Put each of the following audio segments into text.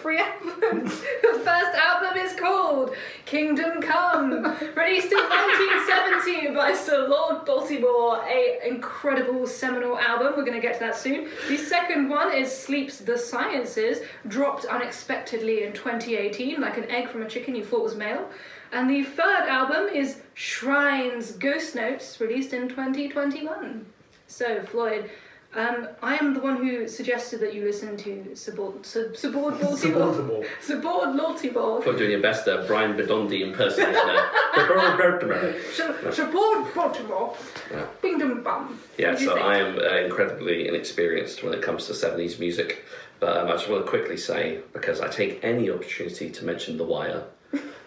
three albums. the first album is called Kingdom Come, released in 1970 by Sir Lord Baltimore, a incredible seminal album. We're going to get to that soon. The second one is Sleep's The Sciences, dropped unexpectedly in 2018, like an egg from a chicken you thought was male. And the third album is Shrine's Ghost Notes, released in 2021. So, Floyd, um, I am the one who suggested that you listen to Subord, Sub, Subord Baltimore. Baltimore. Subord Baltimore. For doing your best uh, Brian Bedondi impersonation there. The Subord Baltimore. Yeah. Bingdom Bum. Yeah, What do you so think? I am uh, incredibly inexperienced when it comes to 70s music. But um, I just want to quickly say, because I take any opportunity to mention The Wire,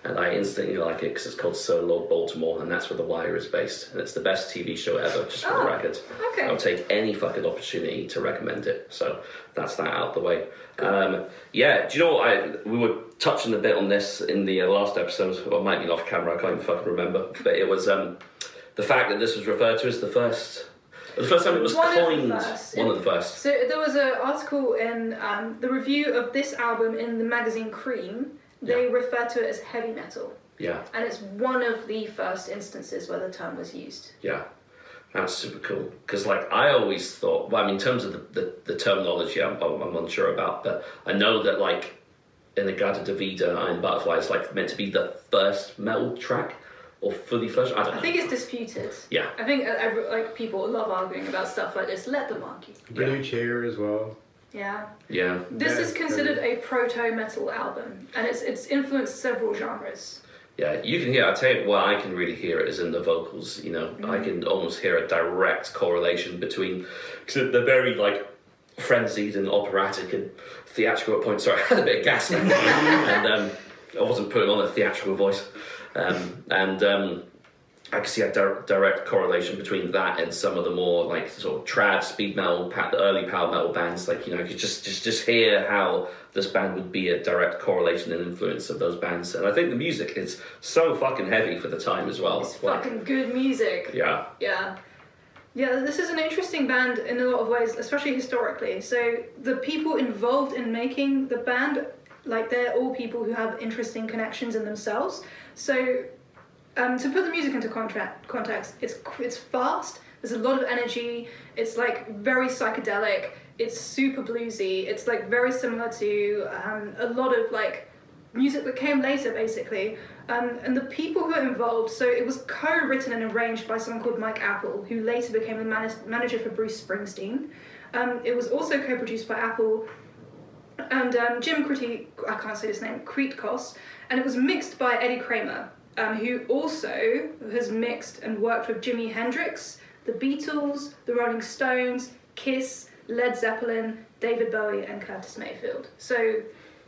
and I instantly like it because it's called Sir Lord Baltimore, and that's where The Wire is based. And it's the best TV show ever, just for Oh, the record. okay. I'll take any fucking opportunity to recommend it. So that's that out of the way. Um, yeah, do you know what? I, we were touching a bit on this in the uh, last episode, or it might be off camera, I can't even fucking remember. But it was um, the fact that this was referred to as the first. The first time it was One coined. first. One of the first. So there was an article in um, the review of this album in the magazine Creem. They Yeah. refer to it as heavy metal, Yeah, and it's one of the first instances where the term was used. yeah. That's super cool. Because, like, I always thought, well, I mean, in terms of the, the, the terminology, I'm, I'm, I'm unsure about, but I know that, like, in the Gada Davida, Iron Butterfly is, like, meant to be the first metal track or fully fledged. I don't know. Think it's disputed. Yeah. I think uh, every, like people love arguing about stuff like this. Let them argue. Blue Cheer as well. Yeah. Yeah. This is considered a proto metal album, and it's it's influenced several genres. Yeah, you can hear. I tell you what, I can really hear it is in the vocals. You know, I can almost hear a direct correlation between because they're very like frenzied and operatic and theatrical at points. Sorry, I had a bit of gas and um, I wasn't putting on a theatrical voice. Um, and um, I can see a di- direct correlation between that and some of the more like sort of trad, speed metal, pa- the early power metal bands. Like you know, you could just just just hear how this band would be a direct correlation and influence of those bands. And I think the music is so fucking heavy for the time as well. It's Like, fucking good music. yeah, Yeah. Yeah, this is an interesting band in a lot of ways, especially historically. So the people involved in making the band, like they're all people who have interesting connections in themselves. So um, to put the music into contract, context, it's it's fast. There's a lot of energy. It's like very psychedelic. It's super bluesy. It's like very similar to um, a lot of like music that came later, basically. Um, and the people who are involved, so it was co-written and arranged by someone called Mike Appel, who later became the man- manager for Bruce Springsteen. Um, it was also co-produced by Apple and um, Jim Crete, I can't say his name, Cretecos, and it was mixed by Eddie Kramer, um, who also has mixed and worked with Jimi Hendrix, the Beatles, the Rolling Stones, Kiss, Led Zeppelin, David Bowie, and Curtis Mayfield. So,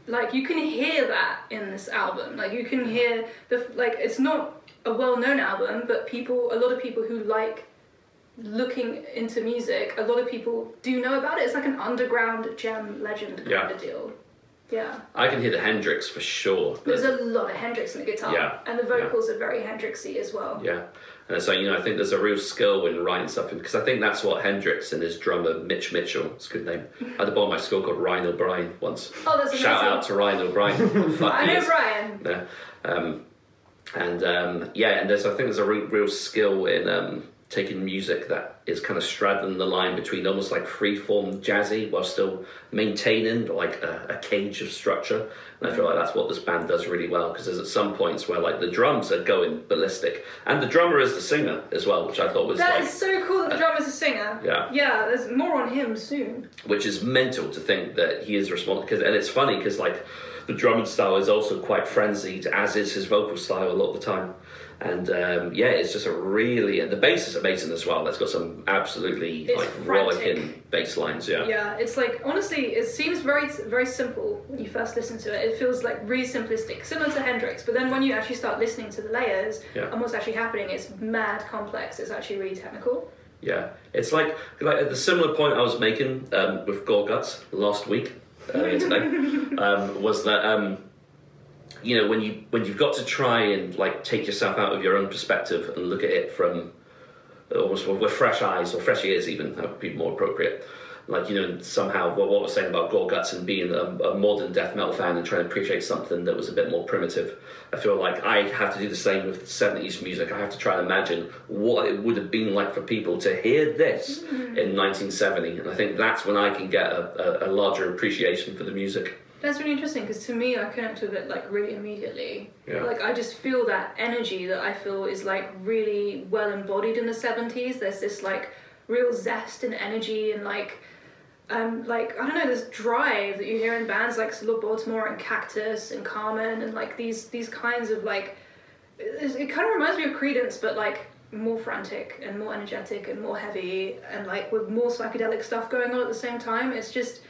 like, you can hear that in this album. Like, you can hear the like. It's not a well-known album, but people, a lot of people who like looking into music, a lot of people do know about it. It's like an underground gem legend kind Yeah. of deal. Yeah. I can hear the Hendrix for sure. There's a lot of Hendrix in the guitar. Yeah, And the vocals are very Hendrixy as well. Yeah. And so, you know, I think there's a real skill when writing something because I think that's what Hendrix and his drummer Mitch Mitchell, it's a good name. I had a boy in my school called Ryan O'Brien once. Oh, that's a Shout out to Ryan O'Brien. Fuck I know is. Brian. Yeah. Um, and um, yeah, and there's I think there's a re- real skill in um, taking music that is kind of straddling the line between almost like freeform jazzy while still maintaining like a, a cage of structure. And I feel like that's what this band does really well because there's at some points where like the drums are going ballistic, and the drummer is the singer as well, which I thought was That like is so cool that the drummer's a singer. Yeah. Yeah, there's more on him soon. which is mental to think that he is responsible. Because and it's funny because like the drumming style is also quite frenzied, as is his vocal style a lot of the time. And um, yeah, it's just a really the bass is amazing as well. It's got some absolutely It's like frantic. rollicking bass lines. Yeah. Yeah, it's like honestly, it seems very very simple when you first listen to it. It feels like really simplistic, similar to Hendrix. But then when you actually start listening to the layers Yeah. and what's actually happening, it's mad complex. It's actually really technical. Yeah, it's like like at the similar point I was making um, with Gorguts last week earlier today um, was that um, you know when you when you've got to try and like take yourself out of your own perspective and look at it from uh, almost with fresh eyes or fresh ears even that would be more appropriate. Like you know, somehow what what I was saying about Gorguts and being a, a modern death metal fan and trying to appreciate something that was a bit more primitive. I feel like I have to do the same with seventies music. I have to try and imagine what it would have been like for people to hear this mm-hmm. in nineteen seventy, and I think that's when I can get a, a, a larger appreciation for the music. That's really interesting because to me, I connect with it like really immediately. Yeah. Like I just feel that energy that I feel is like really well embodied in the seventies. There's this like real zest and energy and like um like I don't know this drive that you hear in bands like Lord Baltimore and Cactus and Carmen and like these these kinds of like it, it kind of reminds me of Creedence but like more frantic and more energetic and more heavy and like with more psychedelic stuff going on at the same time. It's just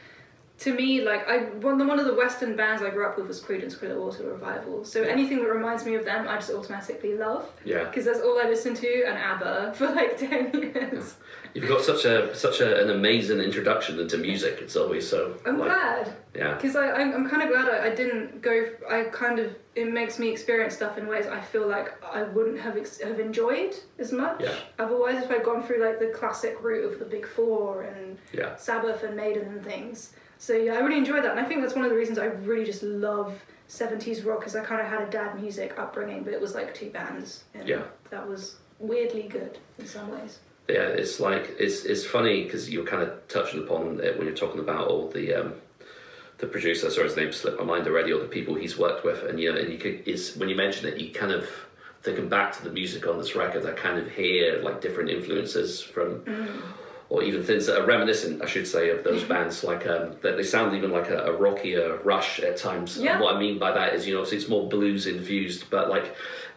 to me, like I one one of the Western bands I grew up with was Creedence Clearwater Revival. So anything that reminds me of them, I just automatically love Yeah. because that's all I listened to and ABBA for like ten years. You've got such a such a, an amazing introduction into music. It's always so. I'm like, glad Yeah. because I I'm, I'm kind of glad I, I didn't go. I kind of it makes me experience stuff in ways I feel like I wouldn't have ex- have enjoyed as much. Yeah. Otherwise, if I'd gone through like the classic route of the Big Four and Yeah. Sabbath and Maiden and things. So yeah, I really enjoyed that, and I think that's one of the reasons I really just love '70s rock, because I kind of had a dad music upbringing, but it was like two bands, and Yeah. that was weirdly good in some ways. Yeah, it's like it's it's funny because you're kind of touching upon it when you're talking about all the um, the producer. Sorry, his name slipped my mind already. Or the people he's worked with, and you know, and you could is when you mention it, you kind of thinking back to the music on this record. I kind of hear like different influences from. Or even things that are reminiscent, I should say, of those bands. Like um, that, they sound even like a, a rockier Rush at times. Yeah. And what I mean by that is, you know, it's more blues infused, but like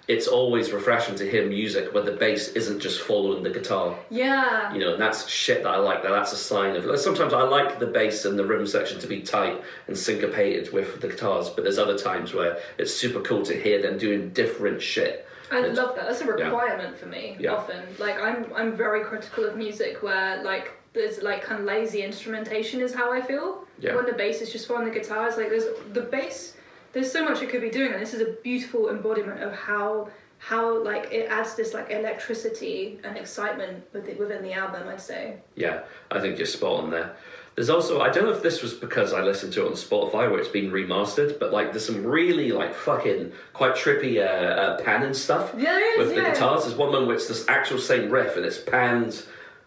it's always refreshing to hear music where the bass isn't just following the guitar. Yeah, You know, and that's shit that I like. That that's a sign of. Sometimes I like the bass and the rhythm section to be tight and syncopated with the guitars, but there's other times where it's super cool to hear them doing different shit. I love that. That's a requirement for me. Yeah. Often, like I'm, I'm very critical of music where like there's like kind of lazy instrumentation is how I feel. Yeah. When the bass is just following the guitar, it's like there's the bass. There's so much it could be doing, and this is a beautiful embodiment of how how like it adds this like electricity and excitement within the album. I'd say. Yeah, I think you're spot on there. There's also I don't know if this was because I listened to it on Spotify where it's been remastered, but like there's some really like fucking quite trippy uh, uh, pan and stuff Yeah, is, with the yeah. guitars. There's one moment where it's this actual same riff and it's panned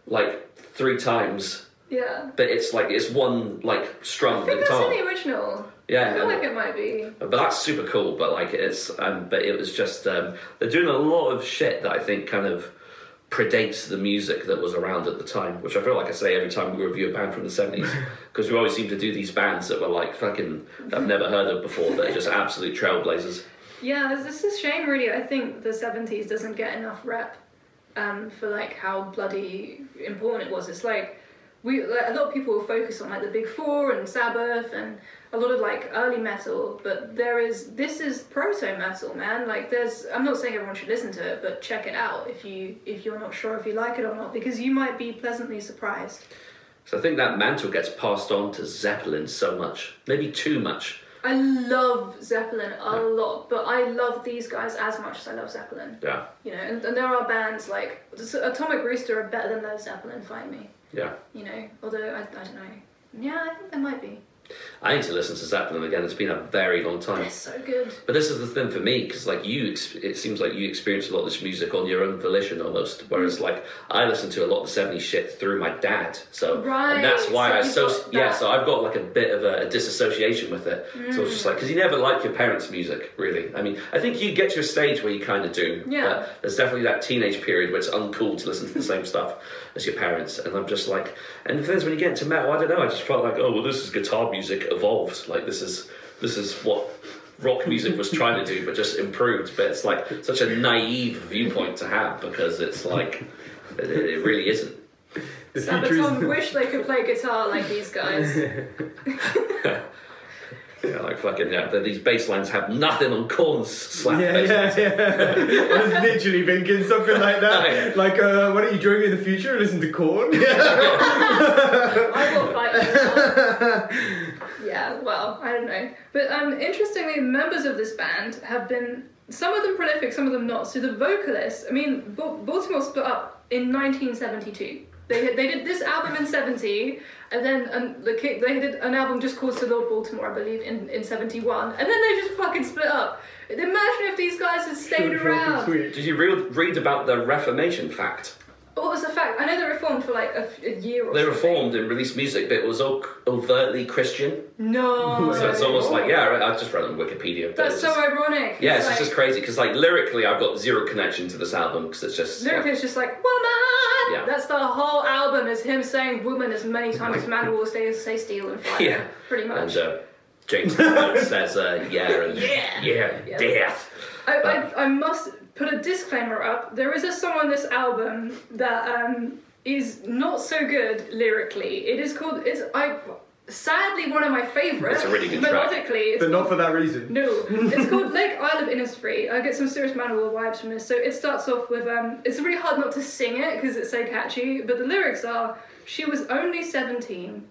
like three times, Yeah. but it's like it's one like strum I think that's in the original. Yeah, I feel like it might be. But that's super cool. But like it's, um, but it was just um, they're doing a lot of shit that I think kind of predates the music that was around at the time. Which I feel like I say every time we review a band from the seventies, because we always seem to do these bands that were like fucking I've never heard of before that are just absolute trailblazers. Yeah, this is a shame, really. I think the 70s doesn't get enough rep um, for like how bloody important it was. It's like we like, a lot of people will focus on like the Big Four and Sabbath and a lot of like early metal, but there is this is proto metal, man. Like there's I'm not saying everyone should listen to it, but check it out if you if you're not sure if you like it or not, because you might be pleasantly surprised. So I think that mantle gets passed on to Zeppelin so much, maybe too much. I love Zeppelin a lot, but I love these guys as much as I love Zeppelin. Yeah, You know, and, and there are bands like Atomic Rooster are better than those Zeppelin. Find me. Yeah. You know, although I, I don't know. Yeah, I think there might be. I need to listen to Zeppelin again. It's been a very long time. They're so good. But this is the thing for me because like you, it seems like you experience a lot of this music on your own volition almost. Whereas Mm. like I listen to a lot of the '70s shit through my dad, so Right, and that's why so I so yeah. So I've got like a bit of a, disassociation with it. So it's just like because you never like your parents' music, really. I mean, I think you get to a stage where you kind of do. Yeah. But there's definitely that teenage period where it's uncool to listen to the same stuff as your parents, and I'm just like, and the thing is when you get into metal, I don't know. I just felt like, oh well, this is guitar music evolved. Like this is this is what rock music was trying to do, but just improved. But it's like such a naive viewpoint to have because it's like it, it really isn't. The future Sabaton wish they could play guitar like these guys. Yeah, like fucking yeah. These bass lines have nothing on Korn's slap Yeah, bass yeah, lines. yeah. I was literally thinking something like that. Oh, yeah. Like, uh, why don't you join me in the future and listen to Corn? I will fight you. yeah, well, I don't know. But um, interestingly, members of this band have been some of them prolific, some of them not. So the vocalist, I mean, Baltimore split up in 1972. They they did this album in '70, and then um, the ki- they did an album just called "To Lord Baltimore," I believe, in in '71, and then they just fucking split up. Imagine if these guys had stayed Short, short around. sweet. Did you read, read about the Reformation fact? What was the fact? I know they reformed for like a, a year or They something. reformed and released music, but it was o- overtly Christian. No. So it's almost like, yeah, I I just read it on Wikipedia. That's so just- ironic. Yeah, it's like, just crazy because like lyrically, I've got zero connection to this album because it's just like, Lyrically, it's just like woman. Yeah. That's the whole album is him saying woman as many times as man will say say steel and fire. Yeah. Pretty much. and uh, James says uh, yeah and Yeah. yeah, Yeah. death. I, I, I must put a disclaimer up. There is a song on this album that um, is not so good lyrically. It is called. It's I. Sadly, one of my favourites. It's a really good track. Melodically, it's But not called- for that reason. No, it's called Lake Isle of Innisfree. I get some serious manual vibes from this. So it starts off with um, it's really hard not to sing it because it's so catchy. But the lyrics are, "She was only seventeen.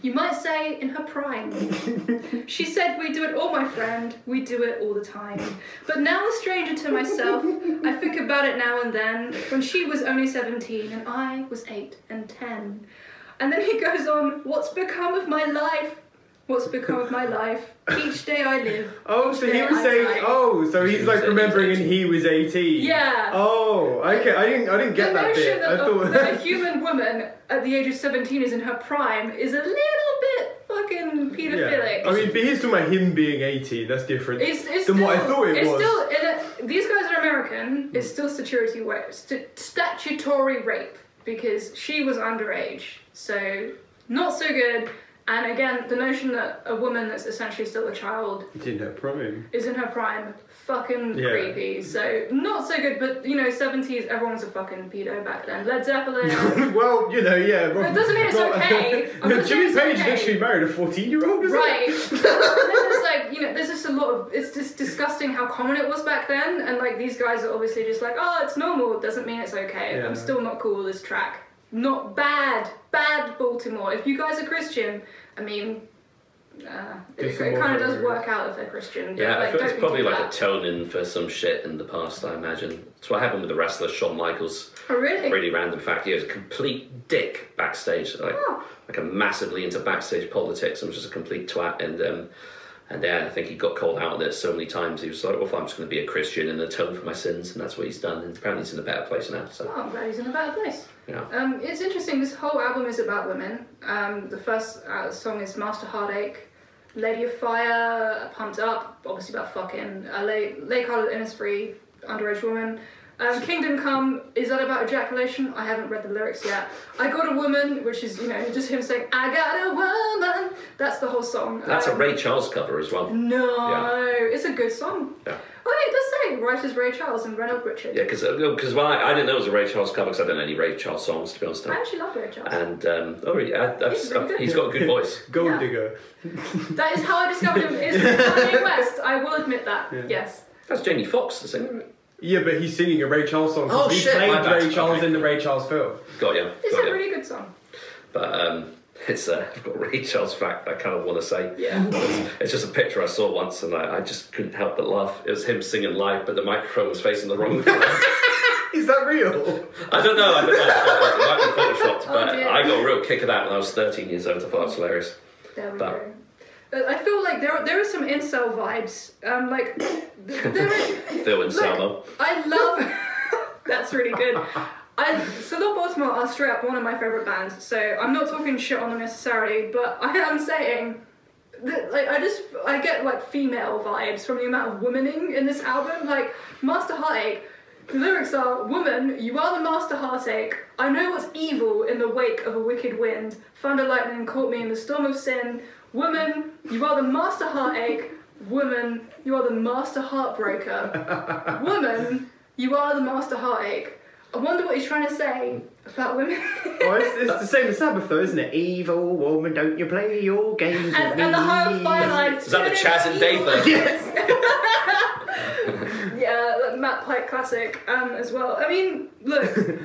You might say in her prime. she said, "We do it all, my friend. We do it all the time." But now, a stranger to myself, I think about it now and then. When she was only seventeen and I was eight and ten. And then he goes on, "What's become of my life? What's become of my life? Each day I live." Oh, so he was I saying. tried. Oh, so he's like eight- remembering, and he was eighteen. Yeah. Oh, okay. I didn't. I didn't get the that notion bit. I that, that a human woman at the age of 17 is in her prime is a little bit fucking pedophilic. yeah. I mean, but he's talking about him being eighteen. That's different. it's, it's than still, what I thought it was. it's was. Still, in a, these guys are American. It's mm. still statutory rape, st- statutory rape because she was underage. So not so good. And again, the notion that a woman that's essentially still a child He didn't prime. is in her prime, fucking Yeah. creepy. So not so good. But you know, 70s, everyone was a fucking pedo back then. Led Zeppelin. well, you know, yeah. Rob- it doesn't mean it's Rob- okay. I'm Jimmy it's Page okay. literally married a fourteen-year-old. Right. it? and like, you know, there's just a lot of, it's just disgusting how common it was back then. And like, these guys are obviously just like, oh, it's normal. Doesn't mean it's okay. Yeah. I'm still not cool with this track. Not bad. Bad Baltimore. If you guys are Christian, I mean, uh, Do it, kind of does lyrics. work out if they're Christian. but, Yeah, I like, feel don't it's probably too like a bad. tone in for some shit in the past. I imagine it's what happened with the wrestler Shawn Michaels. Oh, really? Really random fact. He was a complete dick backstage, like Oh. like a massively into backstage politics and was just a complete twat. And um, and then I think he got called out on it so many times. He was like, "Well, I'm just going to be a Christian and atone for my sins," and that's what he's done. And apparently, he's in a better place now. So Oh, I'm glad he's in a better place. yeah. Um, it's interesting. This whole album is about women. Um, the first uh, song is "Master Heartache," "Lady of Fire," "Pumped Up," obviously about fucking. Uh, Lake Lake Isle Innisfree, underage woman. Um, Kingdom Come is that about ejaculation? I haven't read the lyrics yet. I got a woman, which is you know just him saying "I got a woman." That's the whole song. That's a Um, Ray Charles cover as well. No, Yeah. it's a good song. Yeah. Oh, it does say writers Ray Charles and Reynolds Richard. Yeah, because because well, I, I didn't know it was a Ray Charles cover because I don't know any Ray Charles songs to be honest. I actually love Ray Charles. And um, oh, yeah, I've, He's really good. he's got a good voice. Gold Yeah. digger. That is how I discovered him. Is Kanye West. I will admit that. Yeah. Yes. That's Jamie Foxx, the singer. Yeah, but he's singing a Ray Charles song. 'cause Oh, he shit, played my bad. Ray Charles Okay. in the Ray Charles film. Got you. It's Got a you. really good song. But um, it's uh, I've got a Ray Charles fact I kind of want to say. Yeah. It's, it's just a picture I saw once and I, I just couldn't help but laugh. It was him singing live, but the microphone was facing the wrong way. Is that real? I don't know. I don't know. It might be photoshopped, Oh, but dear. I got a real kick of that when I was 13 years old. I thought it was hilarious. There we But- go. I feel like there are, there are some incel vibes. Um, like there are, Phil and Look. I love. That's really good. I so Lord Baltimore are straight up one of my favorite bands. So I'm not talking shit on them necessarily, but I am saying that like I just I get like female vibes from the amount of womaning in this album. Like Master Heartache. The lyrics are Woman, you are the master heartache. I know what's evil in the wake of a wicked wind. Thunder lightning caught me in the storm of sin. Woman, you are the master heartache. Woman, you are the master heartbreaker. Woman, you are the master heartache. I wonder what he's trying to say about women. Oh, it's, it's the same as Sabbath, though, isn't it? Evil woman, don't you play your games with and, me. and the whole fireline. Is that the Chas and Dave version? Yes. yeah, that Matt Pike classic um, as well. I mean, look, it,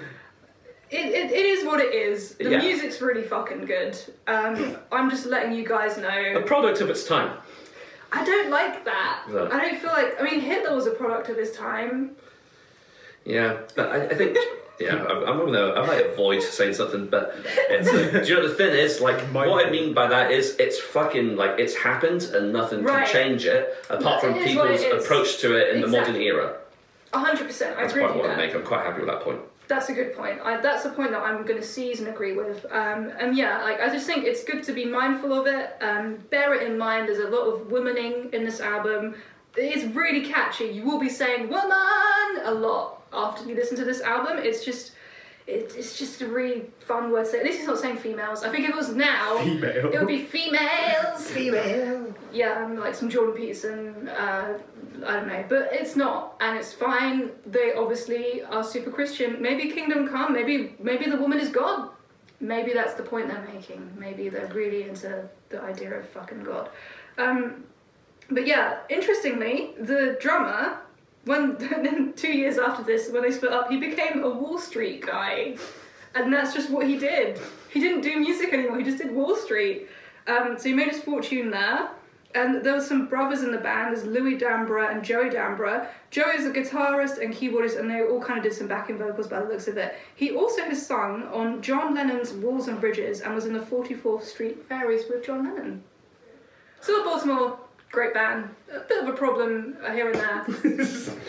it, it is what it is. The Yeah. music's really fucking good. Um, I'm just letting you guys know. A product of its time. I don't like that. No. I don't feel like. I mean, Hitler was a product of his time. Yeah, but I, I think Yeah, I'm, I'm gonna. I might avoid saying something, but it's. Uh, do you know the thing is, like, what I mean by that is, it's fucking like it's happened and nothing Right. can change it apart from it is what people's it is. approach to it in the modern Exactly. era. hundred percent. I That's agree quite with what you I there. make. I'm quite happy with that point. That's a good point. I, that's a point that I'm going to seize and agree with. Um, and yeah, like I just think it's good to be mindful of it. Um, bear it in mind. There's a lot of womaning in this album. It's really catchy. You will be saying "woman" a lot after you listen to this album. It's just, it, it's just a really fun word to say. At least he's not saying females. I think if it was now, Female. it would be females. Female. Yeah, and like some Jordan Peterson, uh, I don't know, but it's not, and it's fine. They obviously are super Christian. Maybe Kingdom Come. Maybe maybe the woman is God. Maybe that's the point they're making. Maybe they're really into the idea of fucking God. Um, but yeah, interestingly, the drummer, when then two years after this, when they split up, he became a Wall Street guy, and that's just what he did. He didn't do music anymore. He just did Wall Street. Um, so he made his fortune there. And there were some brothers in the band. There's Louis Dambra and Joey Dambra. Joey's a guitarist and keyboardist, and they all kind of did some backing vocals by the looks of it. He also has sung on John Lennon's Walls and Bridges and was in the 44th Street Fairies with John Lennon. Still Baltimore, great band. A bit of a problem uh, here and there.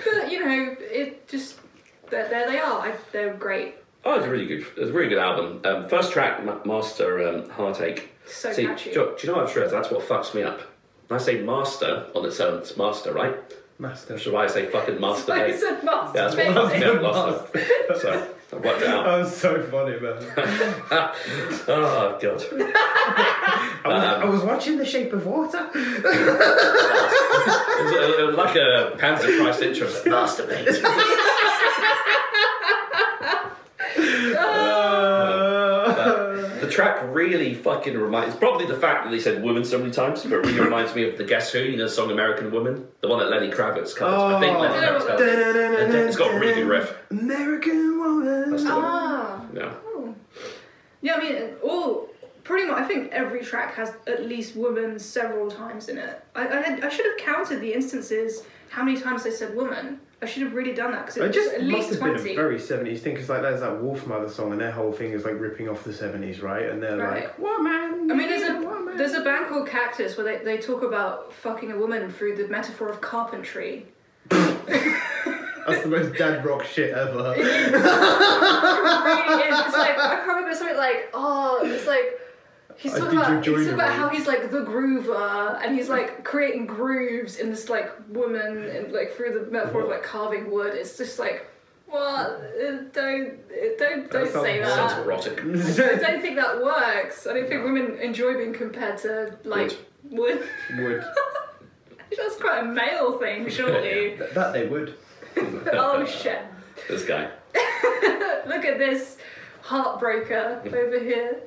but, you know, it just, there, there they are. I, they're great. Oh, it's a really good. It's a really good album. Um, first track, Ma- Master um, Heartache. So See, catchy. Do, you- do you know what, Shrez? That's what fucks me up. When I say master on its own, it's master, right? Master. Which is why I say fucking master. I mate. said Yeah, that's what masturbate. yeah, master. So I worked out. That was so funny, man. oh god. I was, I was watching The Shape of Water. It was, it was like a Panzerchrist intro. Masturbate. Uh, track really fucking reminds. It's probably the fact that they said woman so many times, but it really reminds me of the Guess Who, you know, the song American Woman, the one that Lenny Kravitz covers. I think Lenny Oh. Kravitz covers. It's got a really good riff. American woman. That's the one. Ah. Yeah. Oh. Yeah, I mean, all pretty much. I think every track has at least "woman" several times in it. I, I, had, I should have counted the instances how many times they said "woman." I should have really done that because it It was just at must have twenty. been a very 70s thing because like there's that Wolfmother song and their whole thing is like ripping off the 70s, right? And they're Right. like, man?" I mean, there's a woman." there's a band called Cactus where they, they talk about fucking a woman through the metaphor of carpentry. That's the most dad rock shit ever. It really is. It's like I can't remember something like oh, it's like he's I talking about he's about how he's like the groover and he's like creating grooves in this like woman and like through the metaphor of like carving wood. It's just like what? Uh, Don't don't don't sounds- say Sounds that. erotic. I don't think that works. I don't think women enjoy being compared to like wood. would. That's quite a male thing, surely. Th- That they would. oh shit. This guy. Look at this heartbreaker over here.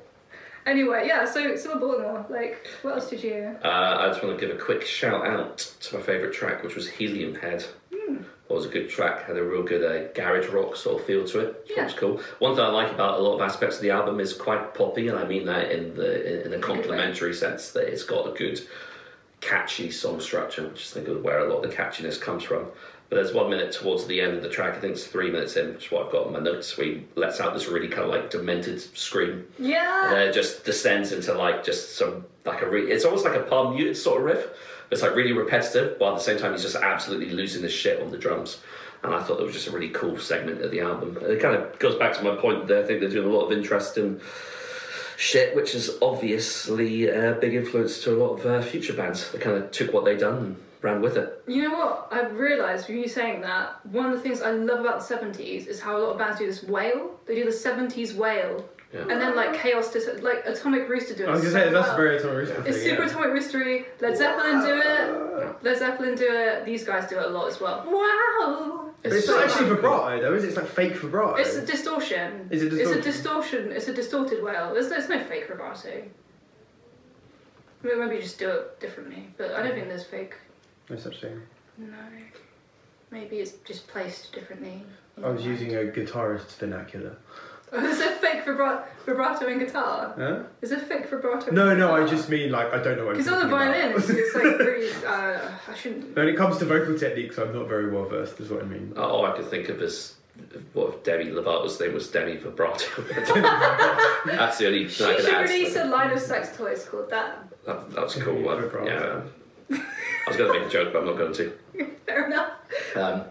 Anyway, yeah, so so Baltimore, like, what else did you Uh, I just want to give a quick shout out to my favourite track, which was Helium Head. It was a good track, had a real good uh, garage rock sort of feel to it. which Yeah. was cool. One thing I like about a lot of aspects of the album is quite poppy, and I mean that in the in, in a complimentary sense that it's got a good catchy song structure, which is I think where a lot of the catchiness comes from. But there's one minute towards the end of the track, I think it's three minutes in, which is what I've got in my notes, where he lets out this really kind of like demented scream. And Yeah. then it just descends into like just some like a re- it's almost like a palm muted sort of riff. It's like really repetitive, but at the same time he's just absolutely losing his shit on the drums. And I thought that was just a really cool segment of the album. And it kind of goes back to my point there. I think they're doing a lot of interesting shit, which is obviously a big influence to a lot of uh, future bands. They kind of took what they'd done and ran with it. You know what? I've realised from you saying that, one of the things I love about the 70s is how a lot of bands do this wail. They do the 70s wail. Yeah. And then, like, Chaos, Dis- like, Atomic Rooster do it. I was gonna so say that's well. very Atomic Rooster It's thing, super yeah. Atomic Roostery. Led Zeppelin do it. Led Zeppelin do it. These guys do it a lot as well. Wow! But it's so not actually vibrato though, is it? It's like fake vibrato. It's a distortion. Is it distortion? It's a distortion? distortion. It's a distorted wail. There's, there's no fake vibrato. I mean, maybe you just do it differently, but I don't think there's fake. No such thing. No. Maybe it's just placed differently. I was using a guitarist's vernacular. Oh, is there fake vibra- vibrato in guitar? Huh? Is there fake vibrato? No, in no, I just mean like I don't know what. I'm Because on the violin, about. it's, it's like really. Uh, I shouldn't. when it comes to vocal techniques, I'm not very well versed. Is what I mean. All I could think of is what if Demi Lovato's name was Demi Vibrato? That's the only She thing I should can add. release a line of sex toys called that. That, that's a cool Demi one. Vibrato. Yeah. I was going to make a joke, but I'm not going to. Fair enough. Um,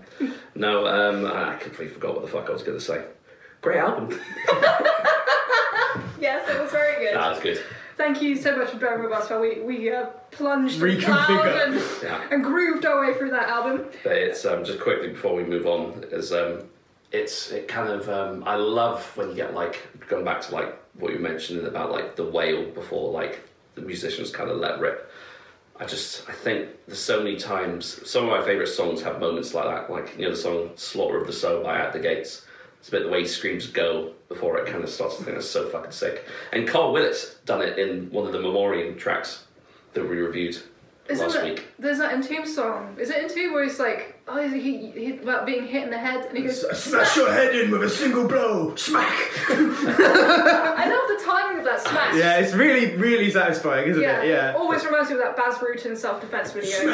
no, um, I completely forgot what the fuck I was going to say. Great album. Yes, it was very good. That was good. Thank you so much for bearing with us while we, we uh, plunged and plowed and, Yeah. and grooved our way through that album. But it's um, just quickly before we move on is um, it's it kind of um, I love when you get like going back to like what you mentioned about like the whale before like the musicians kind of let rip. I just I think there's so many times some of my favorite songs have moments like that like you know the song Slaughter of the Soul by At the Gates. It's a bit the way he screams go before it kind of starts. I think that's so fucking sick. And Karl Willetts's done it in one of the Memoriam tracks that we reviewed Isn't last it, week. There's that Entomb song. Is it Entomb where he's like, oh, is he, he about being hit in the head, and he goes, Smash your head in with a single blow. Smack. I love the timing of that smash. Yeah, it's really, really satisfying, isn't Yeah. it? Yeah. Always reminds me of that Bas Rutten self-defense video.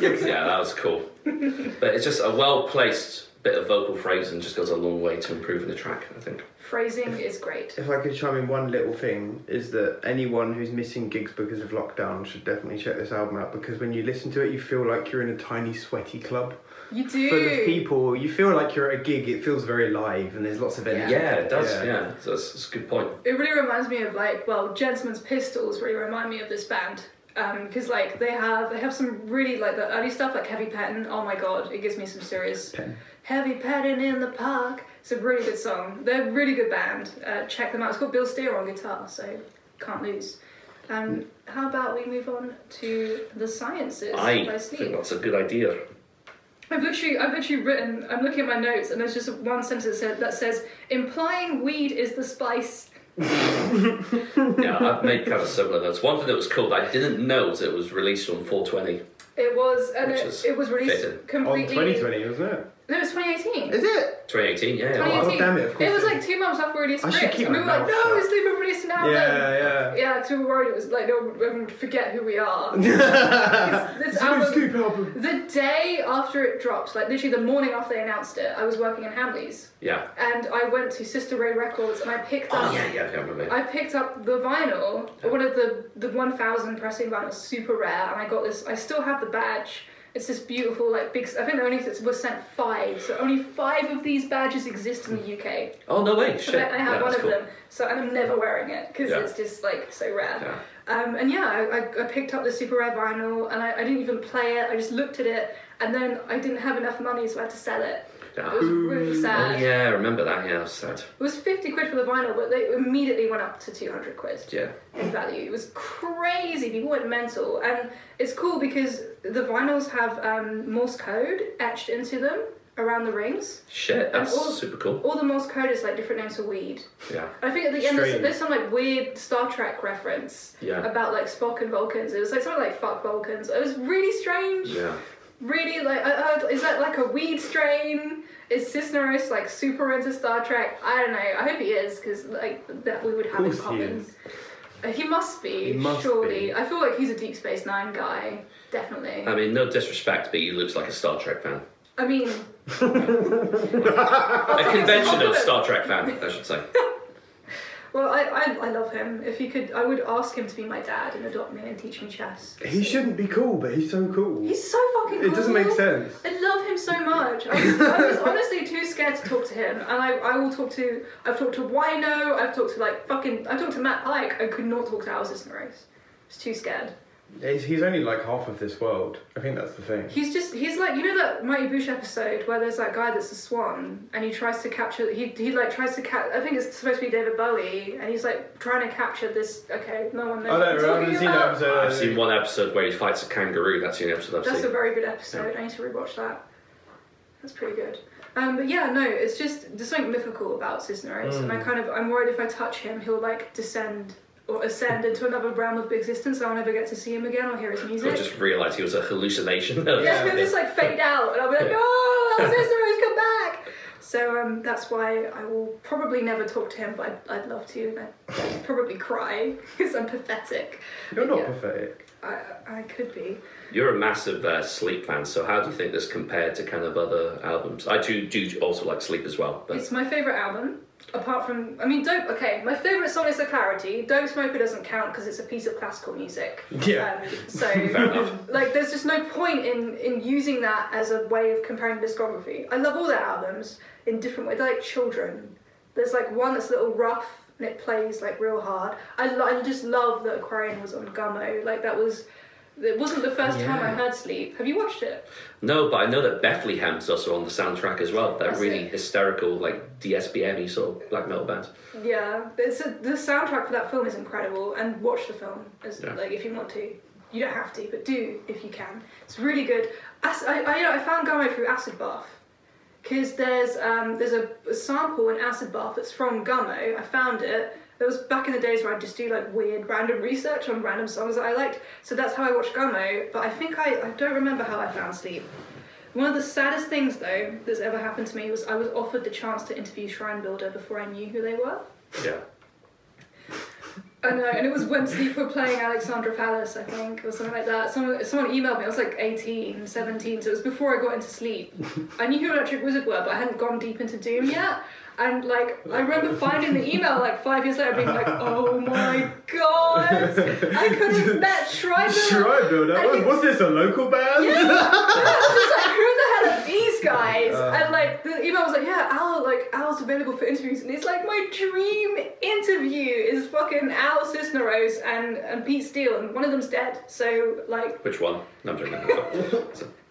yeah, that was cool. But it's just a well placed bit of vocal phrasing just goes a long way to improving the track, I think. Phrasing is great. If I could chime in one little thing, is that anyone who's missing gigs because of lockdown should definitely check this album out because when you listen to it, you feel like you're in a tiny, sweaty club You do. full of people. You feel like you're at a gig. It feels very live and there's lots of energy. Yeah, it does, Yeah. yeah. So that's, that's a good point. It really reminds me of like, well, Gentlemans Pistols really remind me of this band. Because like they have they have some really like the early stuff like heavy petting. Oh my god, it gives me some serious Petting. heavy petting in the park. It's a really good song. They're a really good band. Uh, check them out. It's got Bill Steer on guitar, so can't lose. Um, how about we move on to the sciences I by think that's a good idea. I've literally, I've literally written. I'm looking at my notes, and there's just one sentence that says, "Implying weed is the spice." Yeah, I've made kind of similar notes. One thing that was cool that I didn't know was it was released on 420. It was, and Which it, is it was released fitting. On 2020, wasn't it? No, it was 2018. Is it? 2018, yeah. yeah. 2018. Oh, damn it, of course It was like two months after we released I should Script, keep and we my were like, mouth "No, shut." Sleep have released an album." Yeah, yeah. Yeah, because we were worried it was like no one would forget who we are. this It's a new album, album. the day after it dropped, like literally the morning after they announced it, I was working in Hamleys, Yeah. and I went to Sister Ray Records and I picked oh, up. Oh, yeah, yeah, I remember. I picked up the vinyl, one of the the 1000 pressing vinyls, super rare, and I got this. I still have the badge. It's this beautiful, like big. I think only was sent five, so only five of these badges exist in the UK. Oh, no way. Shit. I have yeah, one of cool. them, so and I'm never wearing it because Yeah. it's just like so rare. Yeah. Um, and yeah, I, I, I picked up the super rare vinyl and I, I didn't even play it. I just looked at it, and then I didn't have enough money, so I had to sell it. Yeah. It was really Oh, sad. yeah, I remember that. Yeah, it was sad. It was 50 quid for the vinyl, but they immediately went up to 200 quid Yeah. in value. It was crazy. People went mental. And it's cool because the vinyls have um, Morse code etched into them around the rings. Shit, that's all- super cool. All the Morse code is like different names for weed. Yeah. I think at the end there's, there's some like weird Star Trek reference Yeah. about like Spock and Vulcans. It was like something like fuck Vulcans. It was really strange. Yeah. Really like I heard is that like a weed strain? Is Cisneros like super into Star Trek? I don't know. I hope he is because like that we would have in course he common. is. Uh, He must be. He must surely. be. I feel like he's a Deep Space Nine guy. Definitely. I mean, no disrespect, but he looks like a Star Trek fan. I mean, A conventional Star Trek fan, I should say. well, I, I I love him. If he could, I would ask him to be my dad and adopt me and teach me chess. He shouldn't be cool, but he's so cool. He's so fucking cool. it doesn't make sense. I love him so much. I was, I was honestly too scared to talk to him, and I, I will talk to. I've talked to Wino. I've talked to like fucking. I've talked to Matt Pike. I could not talk to Al Cisneros. I was too scared. He's, he's only like half of this world. I think that's the thing. He's just. He's like you know that Mighty Boosh episode where there's that guy that's a swan and he tries to capture. He he like tries to catch. I think it's supposed to be David Bowie, and he's like trying to capture this. Okay, no one knows. I what don't I'm know. I talking haven't seen that episode. I've seen one episode where he fights a kangaroo. That's the only episode I've seen. That's a very good episode. I need to rewatch that. That's pretty good. Um, but yeah, no, it's just there's something mythical about Cisneros, and I Mm. kind of I'm worried if I touch him, he'll like descend or ascend into another realm of existence, and I'll never get to see him again or hear his music. I just realised he was a hallucination. yeah, he'll just like fade out, and I'll be like, Yeah. no, Cisneros, come back. So um, that's why I will probably never talk to him, but I'd, I'd love to. and I'd probably cry because I'm pathetic. You're not Yeah. pathetic. I, I could be. You're a massive uh, Sleep fan, so how do you think this compared to kind of other albums? I do, do also like Sleep as well, but It's my favourite album. Apart from, I mean, Dope. Okay, my favourite song is The Clarity. Dope Smoker doesn't count because it's a piece of classical music. Yeah. Um, so, like, there's just no point in in using that as a way of comparing discography. I love all their albums in different ways. They're like children. There's like one that's a little rough and it plays like real hard. I, I just love that Aquarian was on Gummo. Like that was. It wasn't the first time I heard Sleep. Have you watched it? no. But I know that Bethlehem's also on the soundtrack as well. That really it. hysterical, like DSBM-y sort of black metal band. Yeah, it's a, the soundtrack for that film is incredible, and watch the film as Yeah. like if you want to. You don't have to, but do if you can. It's really good. Ac- I, I, you know, I found Gummo through Acid Bath because there's um, there's a, a sample in Acid Bath that's from Gummo. I found it. It was back in the days where I'd just do like weird random research on random songs that I liked. So that's how I watched Gummo. But I think I, I don't remember how I found Sleep. One of the saddest things though that's ever happened to me was I was offered the chance to interview Shrinebuilder before I knew who they were. Yeah. I know, and it was when Sleep were playing Alexandra Palace, I think, or something like that. Someone, someone emailed me, I was like 18, 17, so it was before I got into Sleep. I knew who Electric Wizard were, but I hadn't gone deep into Doom yet. And like, I remember finding the email like five years later, being like, oh my god, I could have met Shrinebuilder. Shrine Builder. And Was, was this a local band? Yeah. I just like, who the hell are these guys? Uh. and like the email was like, yeah, Al, like Al's available for interviews, and it's like my dream interview is fucking Al Cisneros and and Pete Steele, and one of them's dead. So like, Which one? No, I'm joking.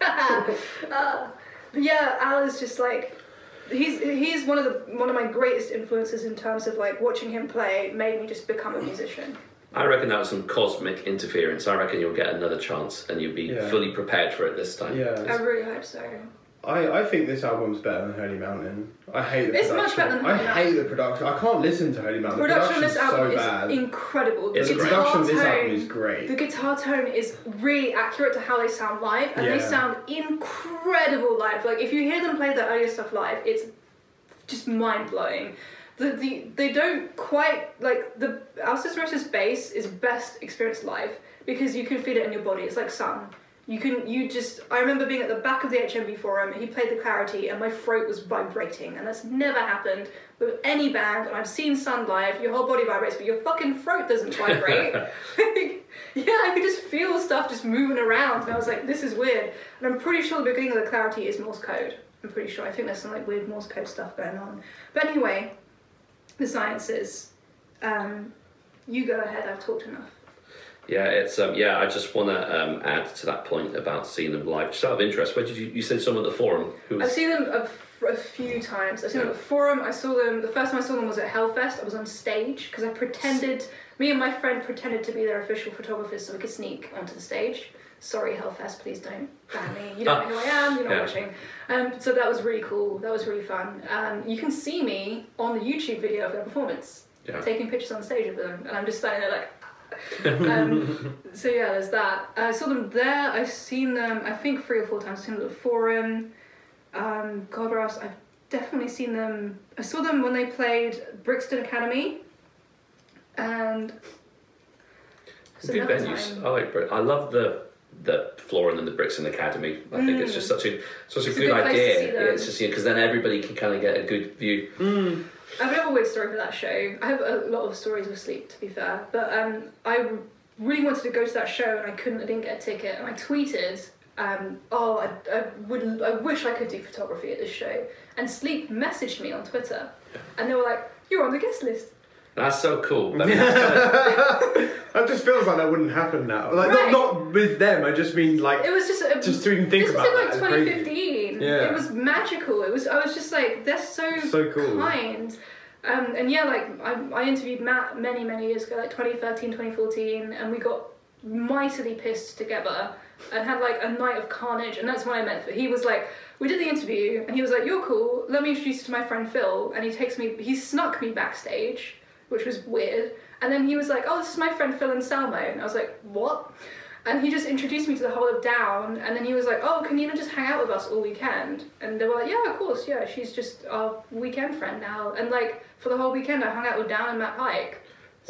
Uh, yeah, Al is just like. He's he's one of the one of my greatest influences in terms of like watching him play made me just become a musician. I reckon that was some cosmic interference. I reckon you'll get another chance and you'll be Yeah. fully prepared for it this time. Yeah, I really hope so. I, I think this album's better than Holy Mountain. I hate the It's much production. better than I Holy Mountain. hate the production. I can't listen to Holy Mountain. The production on the this production's album so is bad. incredible. It's the great. production of this tone- album is great. The guitar tone is really accurate to how they sound live, and they Yeah. sound incredible live. Like if you hear them play their earlier stuff live, it's just mind blowing. The, the they don't quite like the Alcest bass is best experienced live because you can feel it in your body. It's like sun. You can you just I remember being at the back of the HMV forum. He played the clarity, and my throat was vibrating, and that's never happened with any band. And I've seen Sunn live. Your whole body vibrates, but your fucking throat doesn't vibrate. yeah, I could just feel stuff just moving around, and I was like, this is weird. And I'm pretty sure the beginning of the clarity is Morse code. I'm pretty sure. I think there's some like weird Morse code stuff going on. But anyway, the sciences. Um, you go ahead. I've talked enough. Yeah, it's um, yeah. I just want to um, add to that point about seeing them live. Just out of interest, where did you you said someone at the forum who I've seen them a, f- a few times. I've seen them at the Forum. I saw them. The first time I saw them was at Hellfest. I was on stage because I pretended. Me and my friend pretended to be their official photographers so we could sneak onto the stage. Sorry, Hellfest, please don't ban me. You don't know who I am. You're not Yeah. watching. Um, so that was really cool. That was really fun. Um, you can see me on the YouTube video of their performance, Yeah. taking pictures on stage of them, and I'm just standing there like. Um, so yeah, there's that. I saw them there. I've seen them. I think three or four times. I've seen them at the Forum. Um, God, else? I've definitely seen them. I saw them when they played Brixton Academy. And good venues. time. I like. I love the the Florin and the Brixton Academy. I think it's just such a such a Mm. It's a good, good idea. Yeah, it's just because then everybody can kind of get a good view. I have a weird story for that show. I have a lot of stories with sleep, to be fair. But um, I really wanted to go to that show and I couldn't. I didn't get a ticket. And I tweeted, um, "Oh, I, I would. I wish I could do photography at this show." And Sleep messaged me on Twitter, and they were like, "You're on the guest list." That's so cool. I mean, That just feels like that wouldn't happen now. Like Right. not, not with them. I just mean like It was just a, Just to even think this about was in that is like crazy. 2015. Yeah. It was magical. It was. I was just like, they're so, So cool. kind. Um, and yeah, like I, I interviewed Matt many many years ago, like 2013, 2014, and we got mightily pissed together and had like a night of carnage. And that's what I meant. For he was like, we did the interview, and he was like, "You're cool. Let me introduce you to my friend Phil." And he takes me. He snuck me backstage, which was weird. And then he was like, "Oh, this is my friend Phil Anselmo." And I was like, "What?" And he just introduced me to the whole of Down, and then he was like, "Oh, can Nina just hang out with us all weekend?" And they were like, "Yeah, of course, yeah. She's just our weekend friend now." And like for the whole weekend, I hung out with Down and Matt Pike.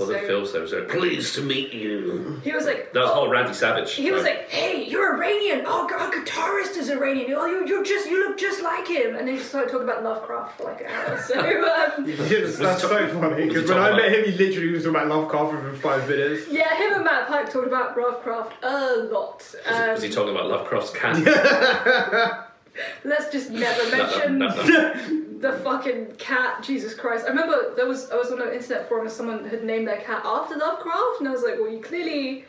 Well, So the Phil said, was like, pleased to meet you. He was like, That was "Oh." all Randy Savage. He was right? like, "Hey, you're Iranian. Oh, our guitarist is Iranian. Oh, you you just you look just like him." And then he started talking about Lovecraft for like an hour. So um, That's so funny because when talking I met him, he literally was talking about Lovecraft for five minutes. yeah, him and Matt Pike talked about Lovecraft a lot. was, Um, was he talking about Lovecraft's cat? Let's just never no, mention no, no. the fucking cat. Jesus Christ! I remember there was I was on an internet forum and someone had named their cat after Lovecraft, and I was like, well, you clearly.